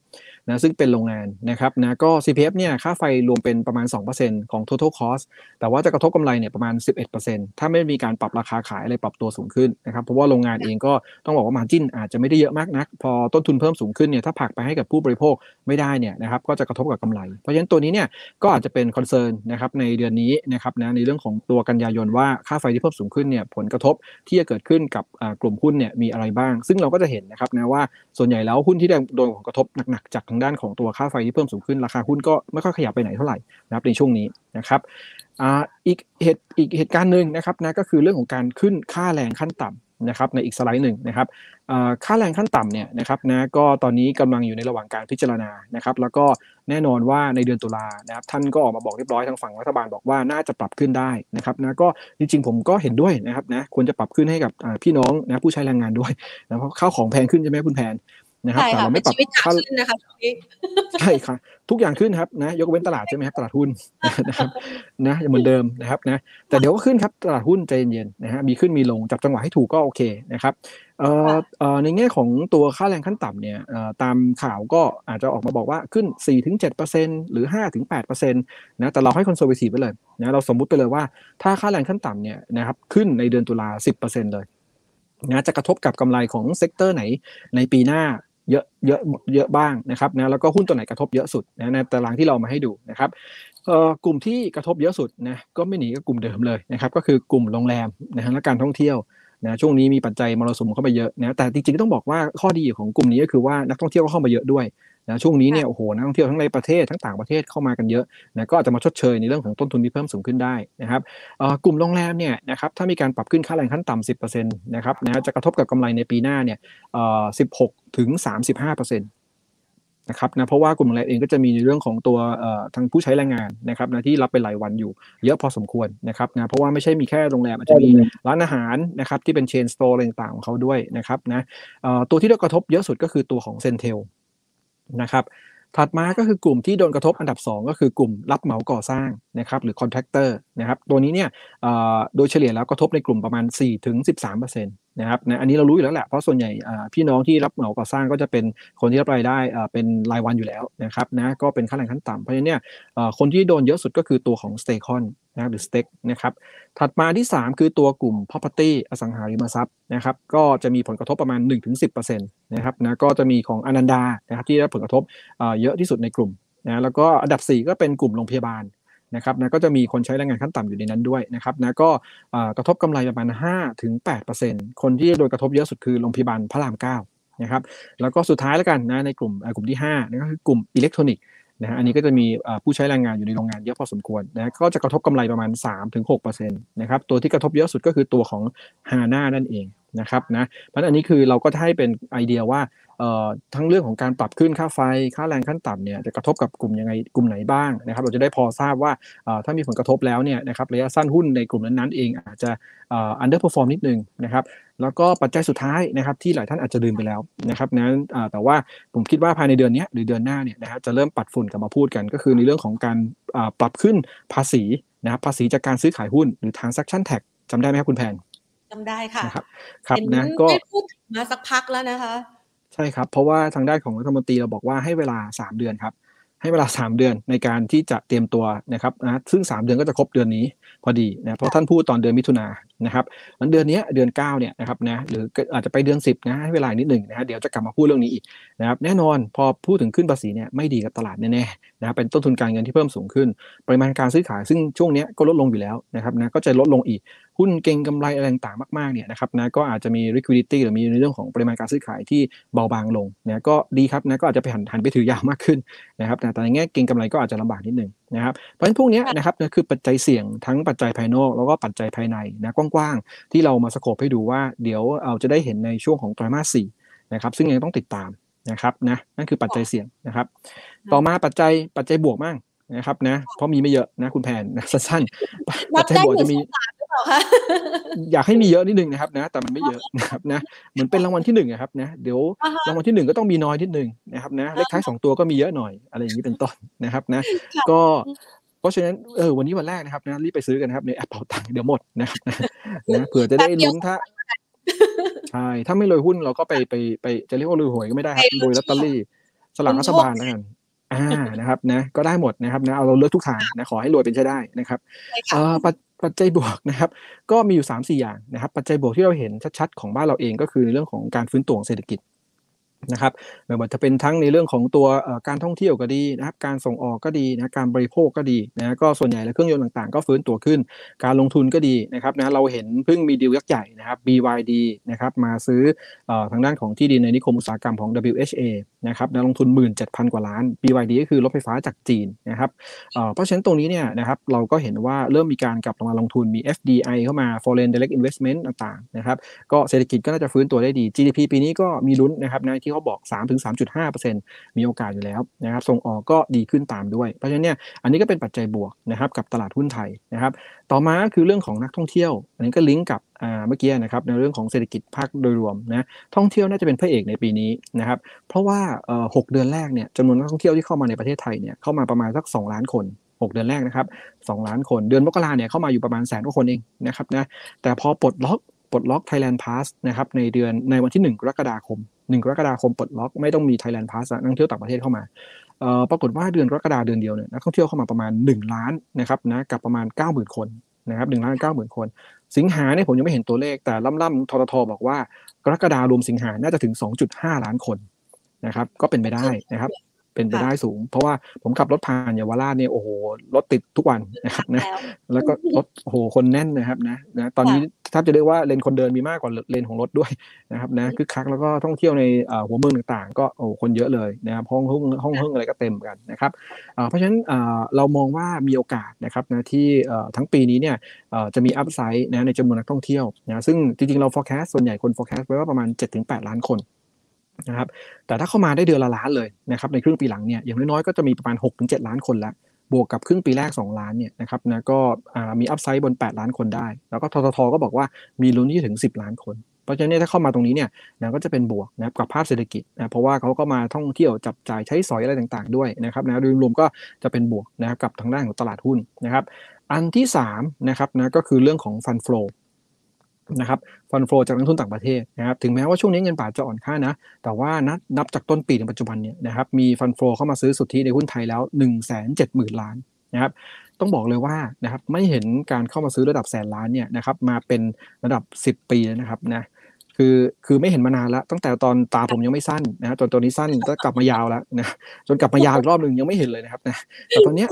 นะซึ่งเป็นโรงงานนะครับนะก็ CPF เนี่ยค่าไฟรวมเป็นประมาณ 2%ของ total cost แต่ว่าจะกระทบกำไรเนี่ยประมาณ 11%ถ้าไม่มีการปรับราคาขายอะไรปรับตัวสูงขึ้นนะครับเพราะว่าโรงงานเองก็ต้องบอกว่ามาจิ้นอาจจะไม่ได้เยอะมากนัก พอต้นทุนเพิ่มสูงขึ้นเนี่ยถ้าผักไปให้กับผู้บริโภคไม่ได้เนี่ยนะครับก็จะกระทบกับกำไร เพราะฉะนั้นตัวนี้เนี่ยก็อาจจะเป็นคอนเซิร์นนะครับในเดือนนี้นะครับนะในเรื่องของตัวกันยายนว่าค่าไฟที่เพิ่มสูงขึ้นเนี่ยผลกระทบที่จะเกิดขึ้นกับกลุ่มหุ้นเนี่ยมีอะไรบ้าง ซึ่งเราก็จะเห็นนะครับนะว่าส่วนใหญ่แล้วหุ้นที่โดนผลกระทบหนักๆจากทางด้านของตัวค่าไฟที่เพิ่มสูงขึ้นราคาหุ้นก็ไม่ค่อยขยับไปไหนเท่าไหร่นะครับในช่วงนี้นะครับอีกเหตุอีกเหตุการณ์หนึ่งนะครับนะก็คือเรื่องของการขึ้นค่าแรงขั้นต่ำนะครับในอีกสไลด์หนึ่งนะครับค่าแรงขั้นต่ำเนี่ยนะครับนะก็ตอนนี้กำลังอยู่ในระหว่างการพิจารณานะครับแล้วก็แน่นอนว่าในเดือนตุลานะครับท่านก็ออกมาบอกเรียบร้อยทางฝั่งรัฐบาลบอกว่าน่าจะปรับขึ้นได้นะครับนะก็จริงๆผมก็เห็นด้วยนะครับนะควรจะปรับขึ้นให้กับพี่น้องนะผู้ใช้แรงงานด้วยนะเพราะข้าวของแพงขึ้นใช่ไหมคุณแพน นะครับใช่แต่ค่ะเราไม่เป็นปรับชีวิตขาค่าขึ้นนะคะช่วงนี้ใช่ครับทุกอย่างขึ้นครับนะ ยกเว้นตลาดใช่ไหมครับตลาดหุ้นนะครับนะยังเหมือนเดิมนะครับนะแต่เดี๋ยวก็ขึ้นครับตลาดหุ้นใจเย็นๆนะฮะมีขึ้นมีลงจับจังหวะให้ถูกก็โอเคนะครับเอ่อค่ะเอ่อในแง่ของตัวค่าแรงขั้นต่ำเนี่ยเอ่อตามข่าวก็อาจจะออกมาบอกว่าขึ้น 4-7%หรือ 5-8%นะแต่เราให้คอนโซล v ทีฟไปเลยนะเราสมมุติไปเลยว่าถ้าค่าแรงขั้นต่ำเนี่ยนะครับขึ้นในเดือนตุลา10%เลยนะจะกระทบกับกำไรของ sector ไหนในปีหน้า เยอะเยอะเยอะบ้างนะครับนะแล้วก็หุ้นตัวไหนกระทบเยอะสุดนะในตารางที่เรามาให้ดูนะครับเอ่อกลุ่มที่กระทบเยอะสุดนะก็ไม่หนีกับกลุ่มเดิมเลยนะครับก็คือกลุ่มโรงแรมนะฮะและการท่องเที่ยวนะช่วงนี้มีปัจจัยมรสุมเข้ามาเยอะนะแต่จริงๆต้องบอกว่าข้อดีของกลุ่มนี้ก็คือว่านักท่องเที่ยวก็เข้ามาเยอะด้วย นะช่วงนี้เนี่ยโอ้โหนักท่องเที่ยวทั้งในประเทศทั้งต่างประเทศเข้ามากันเยอะนะก็อาจจะมาชดเชยในเรื่องของต้นทุนที่เพิ่มสูงขึ้นได้นะครับเอ่อกลุ่มโรงแรมเนี่ยนะครับถ้ามีการปรับขึ้นค่าแรงขั้นต่ำ10%นะครับนะจะกระทบกับกำไรในปีหน้าเนี่ยเอ่อ16ถึง35เปอร์เซ็นต์นะครับนะเพราะว่ากลุ่มโรงแรมเองก็จะมีในเรื่องของตัวเอ่อทางผู้ใช้แรงงานนะครับนะที่รับเป็นรายวันอยู่เยอะพอสมควรนะครับนะเพราะว่าไม่ใช่มีแค่โรงแรมอาจจะมีร้านอาหารนะครับที่เป็น chain store อะไรต่างๆของเขาด้วยนะครับนะเอ่อตัวที่ได้กระทบเยอะสุดก็คือตัวของ CENTEL นะครับ ถัดมาก็คือกลุ่มที่โดนกระทบอันดับ 2 ก็คือกลุ่มรับเหมาก่อสร้างนะครับหรือ contractor นะครับตัวนี้เนี่ยโดยเฉลี่ยแล้วกระทบในกลุ่มประมาณ4-13%ถึง13%นะครับนะอันนี้เรารู้อยู่แล้วแหละเพราะส่วนใหญ่พี่น้องที่รับเหมาก่อสร้างก็จะเป็นคนที่รับรายได้เป็นรายวันอยู่แล้วนะครับนะก็เป็นค่าแรงขั้นต่ำเพราะฉะนั้นเนี่ยคนที่โดนเยอะสุดก็คือตัวของ s t a k e o n นะหรือ Stake นะครับถัดมาที่ 3 คือตัวกลุ่ม property อสังหาริมทรัพย์นะครับก็จะมีผลกระทบประมาณ 1-10%นะครับนะก็จะมีของอนันดานะครับที่ได้รับผลกระทบเยอะที่สุดในกลุ่มนะแล้วก็อันดับ 4 ก็เป็นกลุ่มโรงพยาบาล นะครับนะก็จะมีคนใช้แรงงานขั้นต่ำอยู่ในนั้นด้วยนะครับนะก็กระทบกำไรประมาณ5ถึง8%คนที่โดนกระทบเยอะสุดคือโรงพยาบาลพระราม9นะครับแล้วก็สุดท้ายแล้วกันนะในกลุ่มกลุ่มที่5นั่นก็คือกลุ่มอิเล็กทรอนิกส์นะฮะอันนี้ก็จะมีผู้ใช้แรงงานอยู่ในโรงงานเยอะพอสมควรนะก็จะกระทบกำไรประมาณ3-6%นะครับตัวที่กระทบเยอะสุดก็คือตัวของฮาน่านั่นเอง นะครับนะเพราะอันนี้คือเราก็จะให้เป็นไอเดียว่าทั้งเรื่องของการปรับขึ้นค่าไฟ ค่าแรงขั้นต่ำเนี่ยจะกระทบกับกลุ่มยังไงกลุ่มไหนบ้างนะครับ เราจะได้พอทราบว่าถ้ามีผลกระทบแล้วเนี่ยนะครับระยะสั้นหุ้นในกลุ่มนั้นๆเองอาจจะอันเอ่อ underperform นิดนึงนะครับ แล้วก็ปัจจัยสุดท้ายนะครับที่หลายท่านอาจจะลืมไปแล้วนะครับนั้นแต่ว่าผมคิดว่าภายในเดือนนี้หรือเดือนหน้าเนี่ยนะครับจะเริ่มปัดฝุ่นกลับมาพูดกัน ก็คือในเรื่องของการปรับขึ้นภาษีนะครับภาษีจากการซื้อขายหุ้นหรือ transaction tax จำได้ไหมครับคุณแพน จำได้ค่ะนะครับครับเห็นนะก็ได้พูดถึงมาสักพักแล้วนะคะ ใช่ครับ เพราะว่าทางด้านของรัฐมนตรีเราบอกว่าให้เวลา 3 เดือนครับ ให้เวลา 3 เดือนในการที่จะเตรียมตัวนะครับนะซึ่ง 3 เดือนก็จะครบเดือนนี้พอดีนะเพราะท่านพูดตอนเดือนมิถุนายนนะครับมันเดือนเนี้ยเดือน9เนี่ยนะครับนะหรืออาจจะไปเดือน 10นะให้เวลานิดหนึ่งนะฮะเดี๋ยวจะกลับมาพูดเรื่องนี้อีกนะครับแน่นอนพอพูดถึงขึ้นภาษีเนี่ยไม่ดีกับตลาดแน่ๆนะครับเป็นต้นทุนการเงินที่เพิ่มสูงขึ้น ปริมาณการซื้อขายซึ่งช่วงเนี้ยก็ลดลงอยู่แล้วนะครับนะก็จะลดลงอีก หุ้นเก่งกำไรอะไรต่างๆมากๆเนี่ยนะครับนะก็อาจจะมี liquidity หรือมีในเรื่องของปริมาณการซื้อขายที่เบาบางลงนะก็ดีครับนะก็อาจจะไปหันหันไปถือยาวมากขึ้นนะครับนะแต่ในแง่เก่งกำไรก็อาจจะลำบากนิดนึงนะครับเพราะฉะนั้นพวกเนี้ยนะครับนะคือปัจจัยเสี่ยงทั้งปัจจัยภายนอก แล้วก็ปัจจัยภายในนะกว้างๆ ที่เรามาสโคปให้ดูว่าเดี๋ยวเราจะได้เห็นในช่วงของไตรมาสสี่นะครับซึ่งยังต้องติดตามนะครับนะนั่นคือปัจจัยเสี่ยงนะครับ ต่อมาปัจจัยปัจจัยบวกมั่งนะครับนะเพราะมีไม่เยอะนะคุณแผนนะสั้นๆปันัจบจัยได้บวกหนึ่จะงมีส องสามหรือเปล่าคะอยากให้มีเยอะนิดนึงนะครับนะ แต่มันไม่เยอะนะครับนะเหมือนเป็นรางวัลที่หนึ่งอะครับนะเดี๋ยวอ่าฮะรางวัลที่หนึ่งก็ต้องมีน้อยนิดนึงนะครับนะเลขท้ายสองตัวก็มีเยอะหน่อยอะไรอย่างนี้เป็นต้นนะครับนะค่ะก็เพราะฉะนั้นเออวันนี้วันแรกนะครับนะรีบไปซื้อกันนะครับในแอปเป๋าตังค์เดี๋ยวหมดนะครับนะนะเผื่อจะได้ลุ้นถ้าใช่ถ้าไม่รวยหุ้นเราก็ไปไปไปจะเรียกว่ารวยหวยก็ไม่ได้ครับรวยลอตเตอรี่สลากรัฐบาลแล้วกันอ่านะครับนะก็ได้หมดนะครับนะเอาเราเลือกทุกทางนะขอให้รวยเป็นใช้ได้นะครับใช่ค่ะเอ่อปัจ ปัจจัยบวกนะครับก็มีอยู่3ามสี่อย่างนะครับ ปัจจัยบวกที่เราเห็นชัดๆ ของบ้านเราเองก็คือในเรื่องของการฟื้นตัวของเศรษฐกิจ นะครับไม่ว่าจะเป็นทั้งในเรื่องของตัวการท่องเที่ยวก็ดีนะครับ การส่งออกก็ดีนะการบริโภคก็ดีนะก็ส่วนใหญ่แล้วเครื่องยนต์ต่างๆ ก็ฟื้นตัวขึ้น การลงทุนก็ดีนะครับนะเราเห็นเพิ่งมีดีลยักษ์ใหญ่นะครับ BYD นะครับมาซื้ออทางด้านของที่ดินในนิคมอุตสาหกรรมของ WHA นะครับนะลงทุน 17,000 กว่าล้าน BYD ก็คือรถไฟฟ้าจากจีนนะครับเอ่อเพราะฉะนั้นตรงนี้เนี่ยนะครับเราก็เห็นว่าเริ่มมีการกลับมาลงทุนมี FDI เข้ามา foreign direct investment ต่างๆนะครับก็เศรษฐกิจก็น่าจะฟื้นตัวได้ดี GDP ปีนี้ก็มีลุ้นนะครับนะที่เขาบอก 3-3.5%มีโอกาสอยู่แล้วนะครับส่งออกก็ดีขึ้นตามด้วย เพราะฉะนั้นเนี่ยอันนี้ก็เป็นปัจจัยบวกนะครับกับตลาดหุ้นไทยนะครับต่อมาก็คือเรื่องของนักท่องเที่ยว อันนี้ก็ลิงก์กับเมื่อกี้นะครับในเรื่องของเศรษฐกิจภาคโดยรวมนะท่องเที่ยวน่าจะเป็นพระเอกในปีนี้นะครับเพราะว่าหกเดือนแรกเนี่ยจำนวนนักท่องเที่ยวที่เข้ามาในประเทศไทยเนี่ยเข้ามาประมาณสัก 2 ล้านคน6 เดือนแรกนะครับ2ล้านคน เดือนมกราเนี่ยเข้ามาอยู่ประมาณแสนกว่าคนเองนะครับนะแต่พอปลดล็อกปลดล็อก Thailand Pass นะครับในเดือนในวันที่ 1 กรกฎาคม 1กรกฎาคมปลดล็อกไม่ต้องมี Thailand Pass นักท่องเที่ยวต่างประเทศเข้ามาปรากฏว่าเดือนกรกฎาเดือนเดียวเนี่ยนักท่องเที่ยวเข้ามาประมาณ 1 ล้านนะครับนะกับประมาณ 90,000 คนนะครับหนึ่งล้านเก้าหมื่นคน สิงหาเนี่ยผมยังไม่เห็นตัวเลขแต่ล่ำๆทททบอกว่ากรกฎารวมสิงหาน่าจะถึง 2.5 ล้านคนนะครับก็เป็นไปได้นะครับเป็นไปได้สูง เพราะว่าผมขับรถผ่านเยาวราชเนี่ยโอ้โหรถติดทุกวันนะครับนะแล้วก็รถโอ้โหคนแน่นนะครับนะนะตอนนี้ ถ้าจะเรียกว่าเลนคนเดินมีมากกว่าเลนของรถด้วยนะครับนะคือคักแล้วก็ท่องเที่ยวในหัวเมืองต่างๆ ก็โอ้คนเยอะเลยนะครับห้องห้องห้องห้องอะไรก็เต็มกันนะครับเพราะฉะนั้นเรามองว่ามีโอกาสนะครับนะที่ทั้งปีนี้เนี่ยจะมีอัพไซด์นะในจำนวนนักท่องเที่ยวนะซึ่งจริงๆเรา forecast ส่วนใหญ่คน forecast ไว้ว่าประมาณ 7-8 ล้านคนนะครับแต่ถ้าเข้ามาได้เดือนละล้านเลยนะครับในครึ่งปีหลังเนี่ยอย่างน้อยๆก็จะมีประมาณ 6-7 ล้านคนแล้ว บวกกับครึ่งปีแรก 2 ล้านเนี่ยนะครับนะก็มีอัพไซด์บน 8 ล้านคนได้ แล้วก็ทททก็บอกว่ามีลุ้นที่ถึง 10 ล้านคน เพราะฉะนั้นถ้าเข้ามาตรงนี้เนี่ยนะก็จะเป็นบวกนะครับกับภาพเศรษฐกิจนะเพราะว่าเขาก็มาท่องเที่ยวจับจ่ายใช้สอยอะไรต่างๆ ด้วยนะครับนะโดยรวมก็จะเป็นบวกนะครับกับทางด้านของตลาดหุ้นนะครับอันที่3นะครับนะก็คือเรื่องของฟันฟลู นะครับฟันโฟจากนักทุนต่างประเทศนะครับถึงแม้ว่าช่วงนี้เงินบาทจะอ่อนค่านะ แต่ว่านับนับจากต้นปีถึงปัจจุบันเนี่ยนะครับมีฟันโฟเข้ามาซื้อสุทธิในหุ้นไทยแล้ว1นึ่งแสนเจ็ดหมื่นล้านนะครับต้องบอกเลยว่านะครับไม่เห็นการเข้ามาซื้อระดับแสนล้านเนี่ยนะครับมาเป็นระดับ 10 ปีแล้วนะครับนะ คือคือไม่เห็นมานานแล้วตั้งแต่ตอนตาผมยังไม่สั้นนะจนตอนนี้สั้นก็กลับมายาวแล้วนะจนกลับมายาวอีกรอบหนึ่งยังไม่เห็นเลยนะครับนะแต่ตอนนี้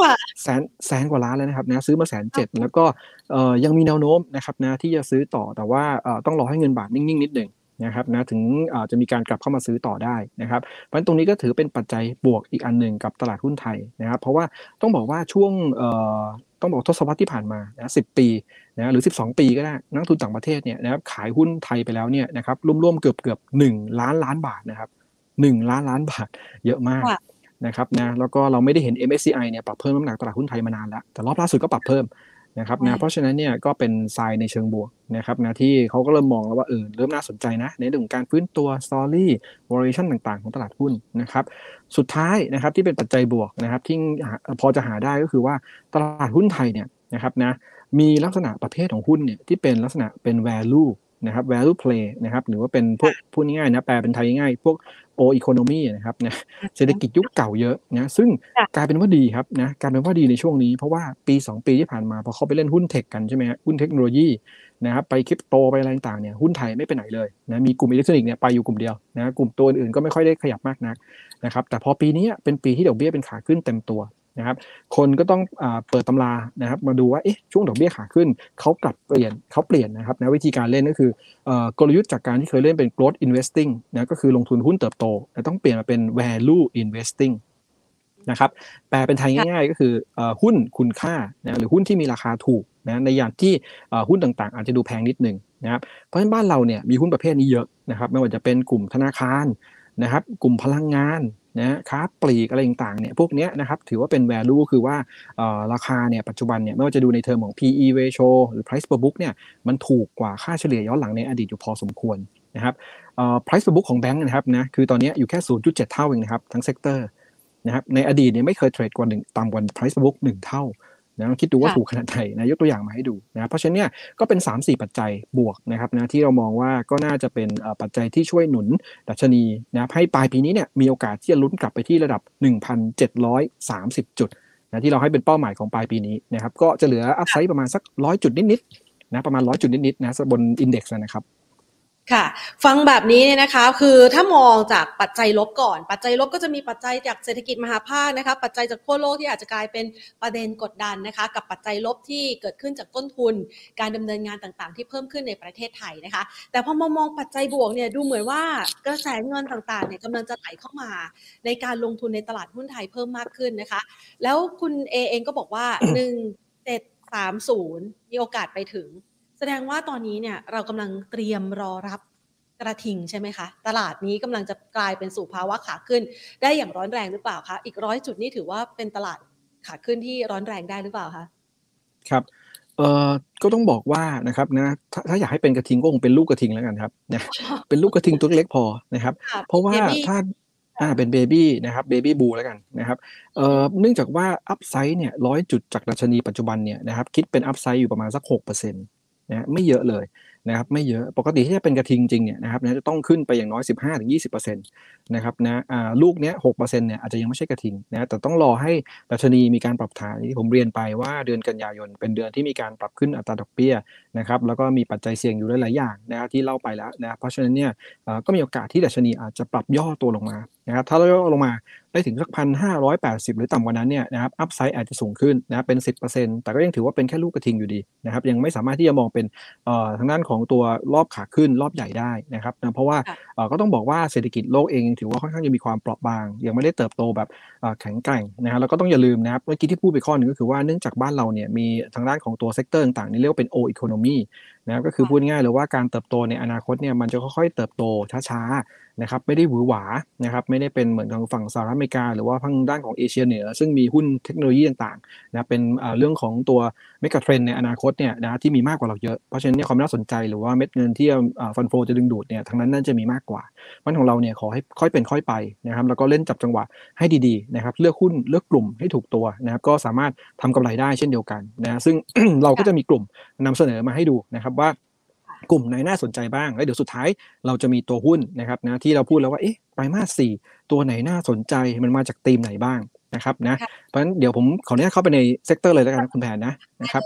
แสนแสนกว่าล้านแล้วนะครับนะซื้อมาแสนเจ็ดแล้วก็เอ่อยังมีแนวโน้มนะครับนะที่จะซื้อต่อแต่ว่าเอ่อต้องรอให้เงินบาทนิ่งๆนิดหนึ่ง นะครับนะถึงจะมีการกลับเข้ามาซื้อต่อได้นะครับเพราะฉะนั้นตรงนี้ก็ถือเป็นปัจจัยบวกอีกอันหนึ่งกับตลาดหุ้นไทยนะครับเพราะว่าต้องบอกว่าช่วงต้องบอกทศวรรษที่ผ่านมานะสิบปีนะหรือ 12 ปีก็ได้นักลงทุนต่างประเทศเนี่ยนะครับขายหุ้นไทยไปแล้วเนี่ยนะครับร่วมๆเกือบเกือบหนึ่งล้านล้านบาทนะครับหนึ่งล้านล้านบาทเยอะมากนะครับนะแล้วก็เราไม่ได้เห็น MSCI เนี่ยปรับเพิ่มน้ำหนักตลาดหุ้นไทยมานานแล้วแต่รอบล่าสุดก็ปรับเพิ่ม นะครับนะเพราะฉะนั้นเนี่ยก็เป็นทรายในเชิงบวกนะครับนะที่เขาก็เริ่มมองแล้วว่าเออเริ่มน่าสนใจนะในเรื่องของการฟื้นตัว story valuation ต่างๆ ของตลาดหุ้นนะครับสุดท้ายนะครับที่เป็นปัจจัยบวกนะครับที่พอจะหาได้ก็คือว่าตลาดหุ้นไทยเนี่ยนะครับนะมีลักษณะประเภทของหุ้นเนี่ยที่เป็นลักษณะเป็น value นะครับ value play นะครับ หรือว่าเป็นพวกพูดง่ายๆนะแปลเป็นไทยง่ายพวกโออีโคโนมีนะครับนะเศรษฐกิจยุคเก่าเยอะนะซึ่งกลายเป็นว่าดีครับนะกลายเป็นว่าดีในช่วงนี้ เพราะว่าปี 2 ปีที่ผ่านมาพอเขาไปเล่นหุ้นเทคกันใช่ไหมหุ้นเทคโนโลยีนะครับไปคริปโตไปอะไรต่างเนี่ยหุ้นไทยไม่ไปไหนเลยนะมีกลุ่มอิเล็กทรอนิกส์เนี่ยไปอยู่กลุ่มเดียวนะกลุ่มตัวอื่นก็ไม่ค่อยได้ขยับมากนักนะครับแต่พอปีนี้เป็นปีที่ดอกเบี้ยเป็นขาขึ้นเต็มตัว นะครับ คนก็ต้องเปิดตำรานะครับ มาดูว่าเอ๊ะช่วงดอกเบี้ยขาขึ้นเขากลับเปลี่ยนเขาเปลี่ยนนะครับนะวิธีการเล่นก็คือกลยุทธ์จากการที่เคยเล่นเป็น growth investing นะก็คือลงทุนหุ้นเติบโตแต่ต้องเปลี่ยนมาเป็น value investing นะครับแปลเป็นไทยง่าย ๆ ก็คือหุ้นคุณค่านะหรือหุ้นที่มีราคาถูกนะในยางที่หุ้นต่างๆ อาจจะดูแพงนิดนึงนะครับเพราะฉะนั้นบ้านเราเนี่ยมีหุ้นประเภทนี้เยอะนะครับไม่ว่าจะเป็นกลุ่มธนาคารนะครับกลุ่มพลังงาน นะค้าปลีกอะไรต่างๆเนี่ยพวกนี้นะครับถือว่าเป็น value คือว่าราคาเนี่ยปัจจุบันเนี่ยไม่ว่าจะดูในเทอมของ PE ratio หรือ price per book เนี่ยมันถูกกว่าค่าเฉลี่ยย้อนหลังในอดีตอยู่พอสมควรนะครับ price per book ของแบงก์นะครับนะคือตอนนี้อยู่แค่ 0.7 เท่าเองนะครับทั้ง sector นะครับในอดีตเนี่ยไม่เคย trade กว่าหนึ่งต่ำกว่า price per book 1 เท่า นะคิดดูว่าถูกขนาดไหนนะยกตัวอย่างมาให้ดูนะเพราะฉะนั้นเนี่ยก็เป็น 3-4 ปัจจัยบวกนะครับนะที่เรามองว่าก็น่าจะเป็นปัจจัยที่ช่วยหนุนดัชนีนะให้ปลายปีนี้เนี่ยมีโอกาสที่จะลุ้นกลับไปที่ระดับ 1,730 จุดนะที่เราให้เป็นเป้าหมายของปลายปีนี้นะครับก็จะเหลืออัพไซด์ประมาณสักร้อยจุดนิดๆนะประมาณร้อยจุดนิดๆนะบนอินเด็กซ์นะครับ ค่ะ ฟังแบบนี้เนี่ยนะคะ คือถ้ามองจากปัจจัยลบก่อน ปัจจัยลบก็จะมีปัจจัยจากเศรษฐกิจมหาภาคนะคะ ปัจจัยจากทั่วโลกที่อาจจะกลายเป็นประเด็นกดดันนะคะ กับปัจจัยลบที่เกิดขึ้นจากต้นทุน การดำเนินงานต่างๆ ที่เพิ่มขึ้นในประเทศไทยนะคะ แต่พอมามองปัจจัยบวกเนี่ยดูเหมือนว่ากระแสเงินต่างๆเนี่ยกำลังจะไหลเข้ามา ในการลงทุนในตลาดหุ้นไทยเพิ่มมากขึ้นนะคะ แล้วคุณเอเองก็บอกว่า1 7 3 0มีโอกาสไปถึง แสดงว่าตอนนี้เนี่ยเรากำลังเตรียมรอรับกระทิงใช่ไหมคะ ตลาดนี้กำลังจะกลายเป็นสู่ภาวะขาขึ้น ได้อย่างร้อนแรงหรือเปล่าคะ อีกร้อยจุดนี่ถือว่าเป็นตลาดขาขึ้นที่ร้อนแรงได้หรือเปล่าคะ ครับเอ่อก็ต้องบอกว่านะครับนะถ้าถ้าอยากให้เป็นกระทิงก็คงเป็นลูกกระทิงแล้วกันครับนะเป็นลูกกระทิงตัวเล็กพอนะครับ เพราะว่าถ้าอ่าเป็น baby นะครับ baby bull แล้วกันนะครับเอ่อเนื่องจากว่า upside เนี่ยร้อยจุดจากดัชนีปัจจุบันเนี่ยนะครับคิดเป็น upside อยู่ประมาณสักหกเปอร์เซ็นต์ นะไม่เยอะเลยนะครับไม่เยอะปกติที่จะเป็นกระทิงจริงเนี่ยนะครับนะจะต้องขึ้นไปอย่างน้อย 15-20%นะครับนะลูกเนี้ย6%เนี่ยอาจจะยังไม่ใช่กระทิงนะแต่ต้องรอให้ดัชนีมีการปรับฐานที่ผมเรียนไปว่าเดือนกันยายนเป็นเดือนที่มีการปรับขึ้นอัตราดอกเบี้ยนะครับแล้วก็มีปัจจัยเสี่ยงอยู่หลายๆอย่างนะครับที่เล่าไปแล้วนะเพราะฉะนั้นเนี่ยก็มีโอกาสที่ดัชนีอาจจะปรับย่อตัวลงมานะครับถ้าเราย่อลงมาได้ถึงสักพันห้าร้อยแปดสิบหรือต่ำกว่านั้นเนี่ยนะครับอัพไซด์อาจจะสูงขึ้นนะเป็นสิบเปอร์เซ็นต์แต่ก็ยังถือว่าเป็นแค่ลูกกระทิงอยู่ดีนะครับยังไม่สามารถที่จะมองเป็นทางด้านของตัวรอบขาขึ้นรอบใหญ่ได้นะครับนะเพราะว่าก็ต้องบอกว่าเศรษฐกิจโลกเองถือว่าค่อนข้างจะมีความเปราะบาง ยังไม่ได้เติบโตแบบแข็งแกร่งนะฮะแล้วก็ต้องอย่าลืมนะครับเมื่อกี้ที่พูดไปข้อหนึ่งก็คือว่าเนื่องจากบ้านเราเนี่ยมีทางด้านของตัว sector ต่างๆนี่เรียกว่าเป็น old economy นะครับก็คือพูดง่ายเลยว่าการเติบโตในอนาคตเนี่ยมันจะค่อยๆเติบโตช้าๆ นะครับไม่ได้หวือหวานะครับไม่ได้เป็นเหมือนทางฝั่งสหรัฐอเมริกา หรือว่าทางด้านของเอเชียเหนือ ซึ่งมีหุ้นเทคโนโลยีต่างๆนะเป็นเรื่องของตัวเมกะเทรนในอนาคตเนี่ยนะที่มีมากกว่าเราเยอะ เพราะฉะนั้นความน่าสนใจหรือว่าเม็ดเงินที่ฟันโฟจะดึงดูดเนี่ยทางนั้นน่าจะมีมากกว่ามันของเราเนี่ยขอให้ค่อยเป็นค่อยไปนะครับแล้วก็เล่นจับจังหวะให้ดีๆนะครับเลือกหุ้นเลือกกลุ่มให้ถูกตัวนะครับก็สามารถทำกำไรได้เช่นเดียวกันนะซึ่งเราก็จะมีกลุ่มนำเสนอมาให้ดูนะครับว่า กลุ่มไหนน่าสนใจบ้าง แล้วเดี๋ยวสุดท้ายเราจะมีตัวหุ้นนะครับนะที่เราพูดแล้วว่าเอ๊ะไตรมาสสี่ตัวไหนน่าสนใจมันมาจากธีมไหนบ้างนะครับนะเพราะฉะนั้นเดี๋ยวผมขออนุญาตเข้าไปใน sector เลยแล้วกันคุณแผนนะนะครับ